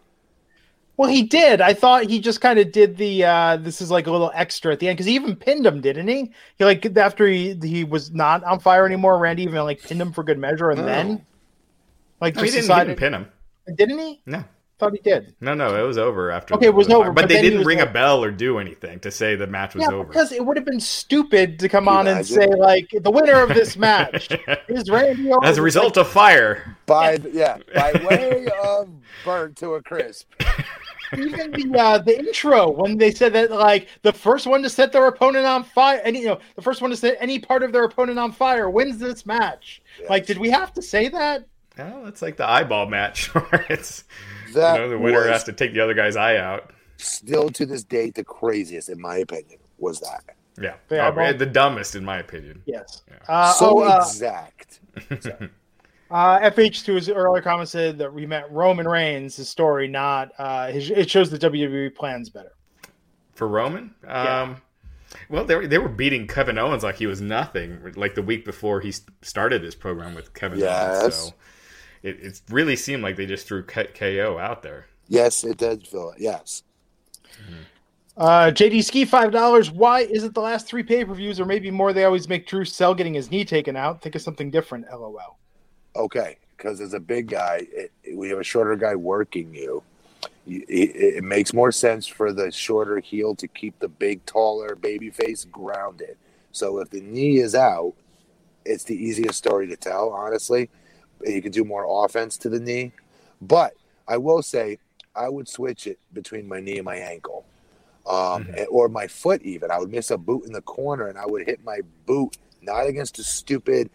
Well, he did. I thought he just kind of did the. uh This is like a little extra at the end because he even pinned him, didn't he? He like after he he was not on fire anymore. Randy even like pinned him for good measure, and Oh. then like No, he didn't, he decided, didn't pin him. didn't he? No. Thought he did. No, no, it was over after. Okay, it was the- over, but, but they didn't was ring a bell or do anything to say the match was Yeah, over. because it would have been stupid to come Can you on and say like the winner of this match is Randy Orton. As a result of fire, By yeah, by way of burnt to a crisp. even the uh, the intro when they said that like the first one to set their opponent on fire, and you know the first one to set any part of their opponent on fire wins this match. Like, did we have to say that? well, it's like the eyeball match where it's That you know the winner has to take the other guy's eye out. still to this day, the craziest, in my opinion, was that. Yeah, The Oh, eyeball? the dumbest in my opinion. Yes. Uh, so oh, uh, exact. uh, FH to his earlier comment said that we met Roman Reigns' his story, not uh, his, it shows the WWE plans better. For Roman, Yeah. um, well, they were, they were beating Kevin Owens like he was nothing, like the week before he started his program with Kevin Owens. Yes. So it, it really seemed like they just threw K- KO out there. Yes, it does feel it. Yes. Uh, JD Ski five dollars. Why is it the last three pay per views or maybe more? They always make Drew sell getting his knee taken out. Think of something different. LOL. Okay, because as a big guy, it, we have a shorter guy working you. It, it makes more sense for the shorter heel to keep the big, taller baby face grounded. So if the knee is out, it's the easiest story to tell. Honestly, you can do more offense to the knee. But I will say, I would switch it between my knee and my ankle, um, or my foot. Even I would miss a boot in the corner, and I would hit my boot not against a stupid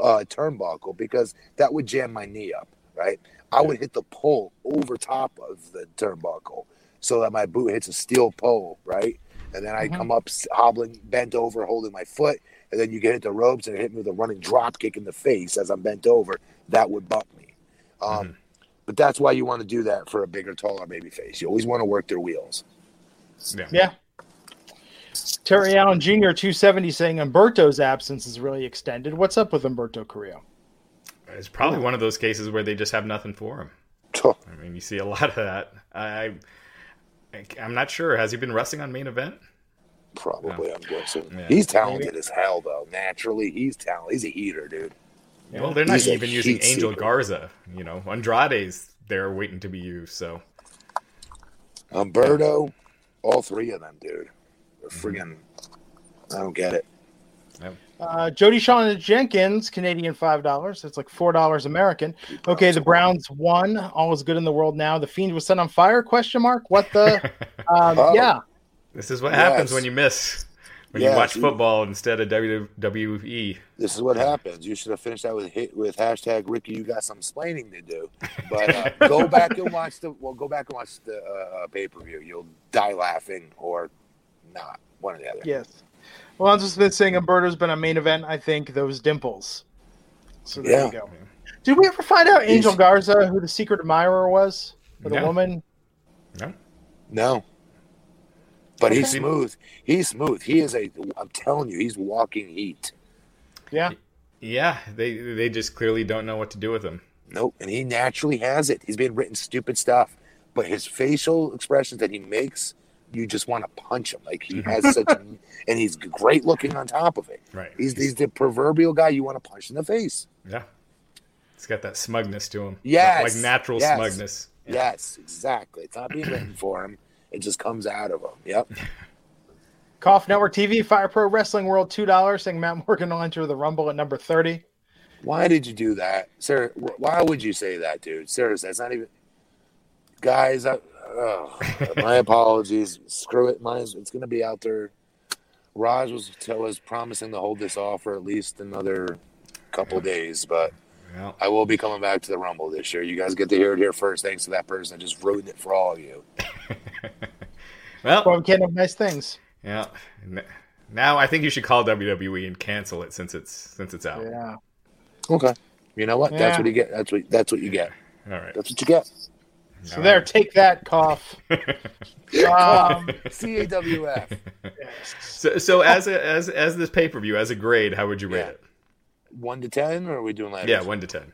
uh, turnbuckle because that would jam my knee up, right? I would hit the pole over top of the turnbuckle so that my boot hits a steel pole, right? And then I Mhm. come up hobbling, bent over, holding my foot, and then you get hit the ropes and it hit me with a running drop kick in the face as I'm bent over. That would bump me. Um, But that's why you want to do that for a bigger, taller baby face. You always want to work their wheels. Yeah. Yeah. Terry Allen Jr. 270 saying Humberto's absence is really extended. What's up with Humberto Carrillo? It's probably one of those cases where they just have nothing for him. I mean, you see a lot of that. I, I I'm not sure. Has he been wrestling on main event? Probably, I'm guessing. Yeah. He's talented as hell, though. Naturally, he's talented. He's a heater, dude. Well, they're not He's even using Angel seeker. Garza. You know, Andrade's there waiting to be used. So Umberto, all three of them, dude. They're Mm-hmm. friggin' I don't get it. Uh, Jody Shawn Jenkins, Canadian five dollars. It's like four dollars American. Okay, the Browns won. All is good in the world now. The Fiend was set on fire? Question mark. What the? Um, Oh. Yeah, this is what happens when you miss when Yes, you watch you- football instead of E. WWE. This is what happens. You should have finished that with hit with hashtag Ricky. You got some explaining to do. But uh, go back and watch the well. Go back and watch the uh, pay per view. You'll die laughing or not. One or the other. yes. Well, I'm just been saying Humberto's been a main event. I think those dimples. So there Yeah. you go. Did we ever find out Angel He's- Garza who the secret admirer was for the No. woman? No, No. But he's smooth. He's smooth. He is a. I'm telling you, he's walking heat. Yeah. yeah, they they just clearly don't know what to do with him. Nope. And he naturally has it. He's been written stupid stuff, but his facial expressions that he makes, you just want to punch him. Like he mm-hmm. has such, and he's great looking on top of it. Right. He's, he's the proverbial guy you want to punch in the face. Yeah, he's got that smugness to him. Yes, like natural yes. smugness. Yes, exactly. It's not being written for him. It just comes out of him. Yep. Cough Network TV, Fire Pro Wrestling World, two dollars. Saying Matt Morgan will enter the Rumble at number thirty. Why did you do that, sir? Why would you say that, dude? Seriously, that's not even. Guys, I, oh, my apologies. Screw it. Mine's it's going to be out there. Raj was was promising to hold this off for at least another couple days, but Well, I will be coming back to the Rumble this year. You guys get to hear it here first, thanks to that person that just ruined it for all of you. well, Well, we can't have nice things. yeah. Now I think you should call WWE and cancel it since it's since it's out. Yeah. Okay. You know what? That's what you get. That's what that's what you get. All right. That's what you get. So All there, right. take that cough. um, CAWF. So, so as a, as as this pay per view as a grade, how would you rate Yeah. it? One to ten, or are we doing letters? Yeah, one to ten.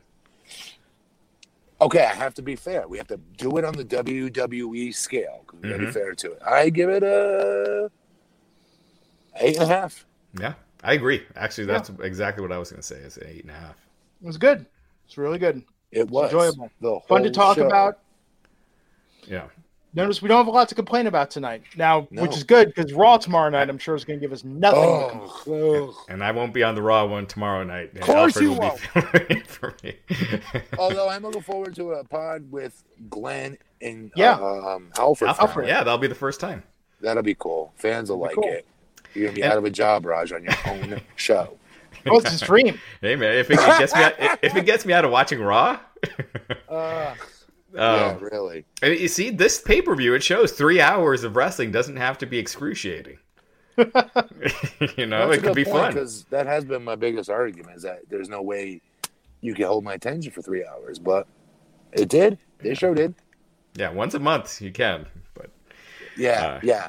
Okay, I have to be fair. We have to do it on the WWE scale. 'cause We got to be fair to it. I give it a eight and a half. Yeah, I agree. Actually, that's exactly what I was going to say. Is eight and a half. it was good. It's really good. It was enjoyable. The Fun to talk show. about. Yeah. Notice we don't have a lot to complain about tonight. Now, No. which is good because Raw tomorrow night, I'm sure, is going to give us nothing. to complain Oh, ugh. And I won't be on the Raw one tomorrow night. Of course you will won't. be filling in for me. Although I'm looking forward to a pod with Glenn and Yeah. uh, um, Alfred. Alfred, yeah, that'll be the first time. That'll be cool. Fans will like cool. it. You're gonna be And- out of a job, Raj, on your own show. Well, it's a stream. Hey man, if it gets me out, if it gets me out of watching Raw, Uh, um, yeah, really. and you see this pay per view, it shows three hours of wrestling doesn't have to be excruciating. you know, it could be fun. because that has been my biggest argument is that there's no way you can hold my attention for three hours, but it did. They sure did. Yeah, once a month you can. But Yeah, Uh, yeah.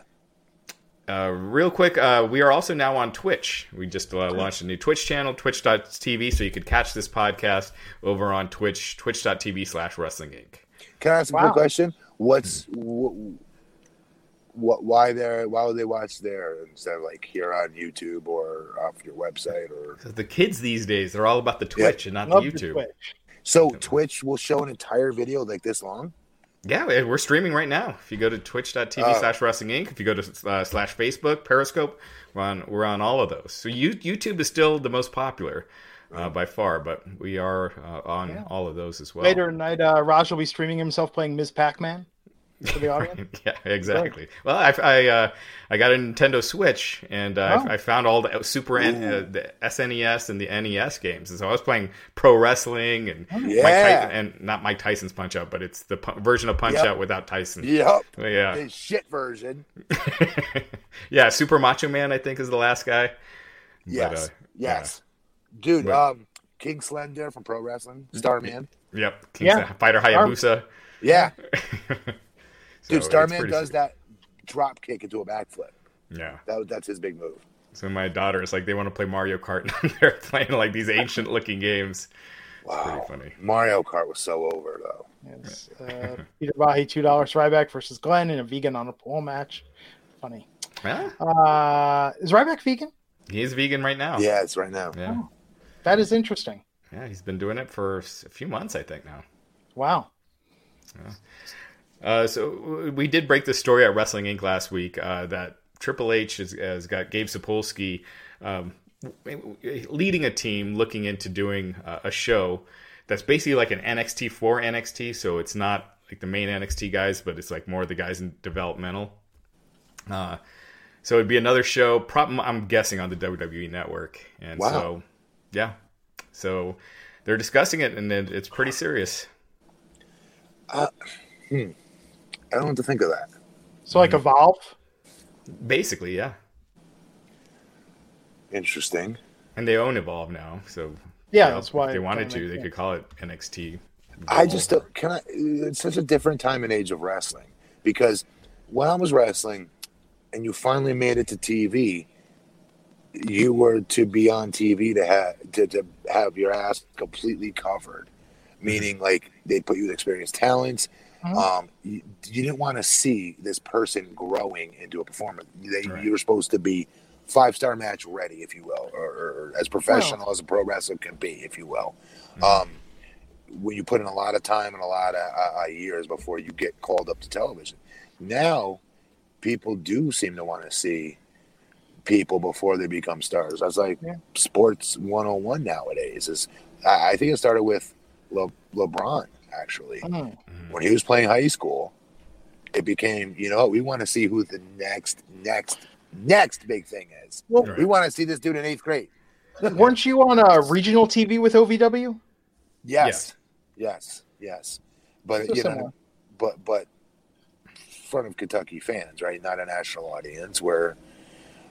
uh, real quick, uh, we are also now on Twitch. We just uh, launched a new Twitch channel, twitch.tv, so you could catch this podcast over on Twitch, twitch.tv slash wrestling inc. Can I ask a Wow. quick question? What's what? What? Why there? Why would they watch there instead of like here on YouTube or off your website or? 'Cause The kids these days, they're all about the Twitch and not the Love the YouTube. Twitch. So Twitch will show an entire video like this long. Yeah, we're streaming right now. If you go to twitch.tv Oh. slash wrestling inc, if you go to uh, slash Facebook, Periscope, we're on, we're on all of those. So you, YouTube is still the most popular uh, by far, but we are uh, on Yeah. all of those as well. Later tonight, uh, Raj will be streaming himself playing Ms. Pac-Man for the audience. yeah, exactly. Well, I, I, uh, I got a Nintendo Switch, and uh, Oh. I, I found all the Super N, uh, the SNES and the NES games, and so I was playing pro wrestling and Mike Yeah. Tyson, and not Mike Tyson's Punch Out, but it's the pu- version of Punch Yep. Out without Tyson. Yep. Yeah. The shit version. yeah, Super Macho Man, I think, is the last guy. Yes. uh, yes. Dude, But- um, King Slender from Pro Wrestling, Starman. Yep. King Yeah. Fighter Hayabusa. Yeah. So Dude, Starman does sick. that drop kick into a backflip. Yeah. That, that's his big move. So my daughter is like, they want to play Mario Kart. and They're playing like these ancient looking games. Wow. Pretty funny. Mario Kart was so over though. It's, uh, Peter Bahi, two dollars Ryback versus Glenn in a vegan on a pole match. Funny. Huh? Uh, is Ryback vegan? He's vegan right now. Yeah, it's right now. Yeah. That is interesting. Yeah, he's been doing it for a few months, I think now. Wow. Uh, so we did break the story at Wrestling Inc. last week uh, that Triple H has, has got Gabe Sapolsky um, leading a team looking into doing uh, a show that's basically like an NXT for NXT. So it's not like the main NXT guys, but it's like more of the guys in developmental. Uh, so it'd be another show, prob- I'm guessing on the WWE network. And Wow. so, yeah. So they're discussing it, and it- it's pretty serious. Uh, hmm. I don't know what to think of that. So like Evolve. Basically, yeah. Interesting. And they own Evolve now, so Yeah, you know, that's why if they wanted to, they sense. could call it NXT. I just don't, can I. It's such a different time and age of wrestling because when I was wrestling, and you finally made it to TV, you were to be on TV to have to, to have your ass completely covered, meaning like they put you with experienced talents. Mhm. Um, you, you didn't want to see this person growing into a performer. They, Right. You were supposed to be five star match ready, if you will, or, or as professional as a pro wrestler can be, if you will. Um, when you put in a lot of time and a lot of uh, uh, years before you get called up to television. Now, people do seem to want to see people before they become stars. That's like Yeah. sports 101 nowadays. Is I, I think it started with Le, LeBron actually Hmm. when he was playing high school. It became, you know, we want to see who the next, next, next big thing is. Well, Right. We want to see this dude in eighth grade. weren't you on a regional TV with OVW? Yes, yes, yes. But So you know, similar. but but front of Kentucky fans, right? Not a national audience. Where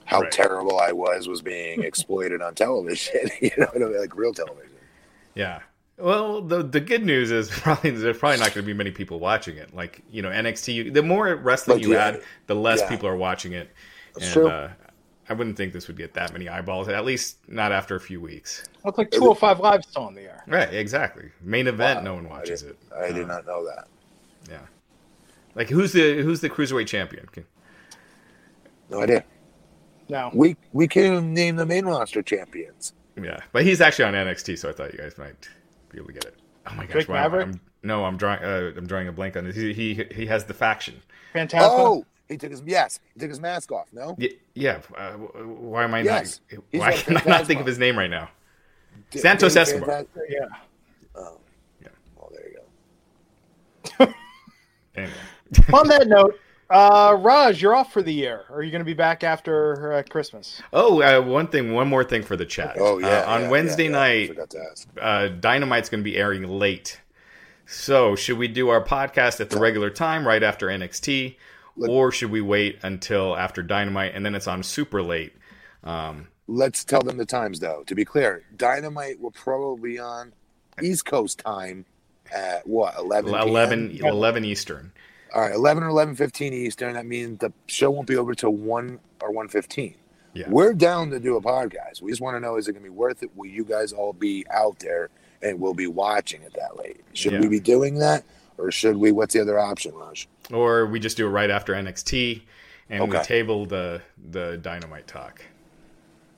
how Right. terrible I was was being exploited on television. You know, I mean? like real television. Yeah. Well, the the good news is probably there's probably not going to be many people watching it. Like you know, NXT. The more wrestling Like, you yeah. add, the less Yeah. people are watching it. That's and, true. Uh, I wouldn't think this would get that many eyeballs. At least not after a few weeks. Looks like 205 Live still on the air. Right. Exactly. Main event. Wow. No one watches I it. did, I did Uh, not know that. Yeah. Like who's the who's the cruiserweight champion? No idea. No. We we can't even name the main roster champions. Yeah, but he's actually on NXT, so I thought you guys might be able to get it. Oh my gosh! Drake Wow, Maverick? I'm, no, I'm drawing. Uh, I'm drawing a blank on this. He, he he has the faction. Fantastic. Oh, he took his yes, he took his mask off. No, Yeah, yeah. Uh, why am I Yes, not? he's Why can I not think of his name right now? D- Santos Danny Escobar. Fantas- Yeah. Oh, Yeah. Well, there you go. Anyway. On that note, uh, Raj, you're off for the year. Are you going to be back after uh, Christmas? Oh, uh, one thing, one more thing for the chat. Oh yeah. Uh, on yeah, Wednesday yeah, yeah. Night, forgot to ask. uh, Dynamite's going to be airing late. So, should we do our podcast at the regular time, right after NXT, Look- or should we wait until after Dynamite and then it's on super late? Um, Let's tell them the times though. To be clear, Dynamite will probably be on East Coast time at what 11 11, 11 Eastern. All right, 11 or 11:15 Eastern. That means the show won't be over till 1 or 1:15. Yeah. We're down to do a podcast. We just want to know is it going to be worth it? Will you guys all be out there and we'll be watching it that late? Should Yeah. we be doing that or should we what's the other option, Raj? Or we just do it right after NXT and we table the, the Dynamite talk.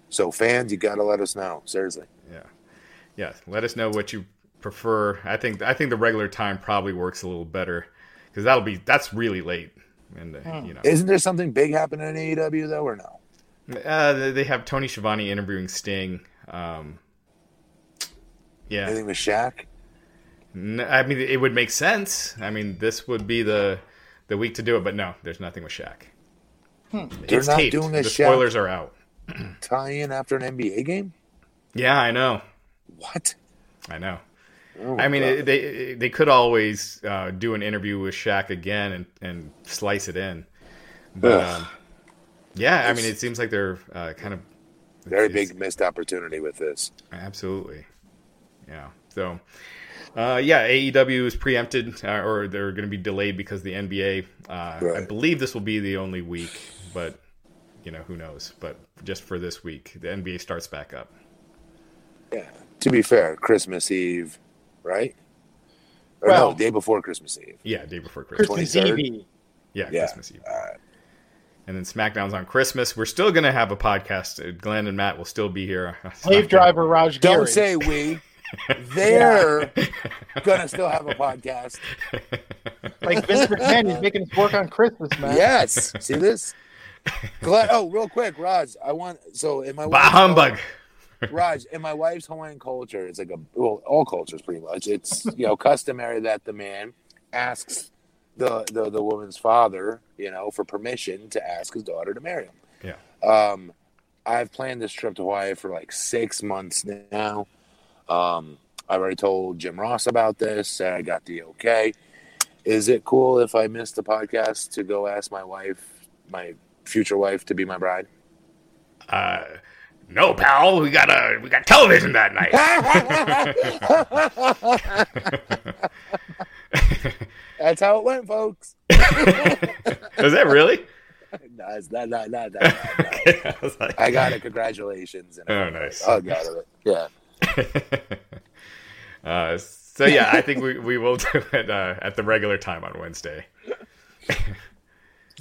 So fans, you got to let us know. Seriously. Yeah. Yeah. Let us know what you prefer. I think I think the regular time probably works a little better because that'll be that's really late. And uh, Hmm. you know, Isn't there something big happening in AEW though or no? uh, they- they have Tony Schiavone interviewing Sting. Um, yeah, Anything with Shaq? I mean it would make sense. I mean this would be the the week to do it, but no, there's nothing with Shaq. They're It's not taped. doing a the Shaq spoilers are out. tie-in after an NBA game? Yeah, I know. What? I know. Oh, I mean, it, they they could always uh, do an interview with Shaq again and, and slice it in, but um, yeah, I mean, it seems like they're uh, kind of very big missed opportunity with this. absolutely, yeah. So, uh, yeah, AEW is preempted, uh, or they're going to be delayed because the NBA. Uh, I believe this will be the only week, but you know who knows. But just for this week, the NBA starts back up. Yeah. To be fair, Christmas Eve, right? Or Well- no, day before Christmas Eve. Yeah, day before Christmas. Christmas 23rd? Eve. Yeah, Yeah. Christmas Eve. All right. And then SmackDown's on Christmas. We're still going to have a podcast. Uh, Glenn and Matt will still be here. Slave driver Raj Don't Giri. say we. They're gonna still have a podcast. like Vince McMahon. He's making us work on Christmas, man. Yes. See this? Glad, oh, real quick, Raj. I want so in my Bah wife's- humbug. Raj, in my wife's Hawaiian culture, it's like a well, all cultures pretty much. It's you know customary that the man asks the the, the woman's father, you know, for permission to ask his daughter to marry him. Yeah. Um, I've planned this trip to Hawaii for like six months now. Um, I've already told Jim Ross about this. Said I got the okay. Is it cool if I miss the podcast to go ask my wife, my future wife, to be my bride? Uh, no, pal. We got a we got television that night. That's how it went, folks. Is that really? No, it's not, not, not, not, not, not. I like, I got it. Congratulations. And Oh, nice. Oh, got it. Yeah. uh, so yeah, I think we, we will do it uh, at the regular time on Wednesday.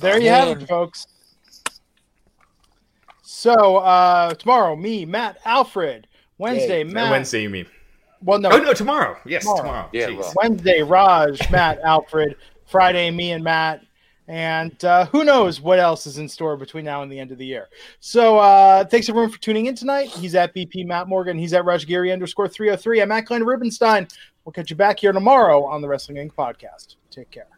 There you have it, folks. So uh tomorrow, me, Matt, Alfred. Wednesday, Yay. Matt. Wednesday, you mean? Well, no, Oh no, tomorrow. Yes, Tomorrow. tomorrow. Yeah, well. Wednesday, Raj, Matt, Alfred. Friday, me and Matt. And uh, who knows what else is in store between now and the end of the year. So uh, thanks everyone for tuning in tonight. He's at BP Matt Morgan. He's at Raj Rajgiri underscore 303. I'm at Glenn Rubenstein. We'll catch you back here tomorrow on the Wrestling Inc. podcast. Take care.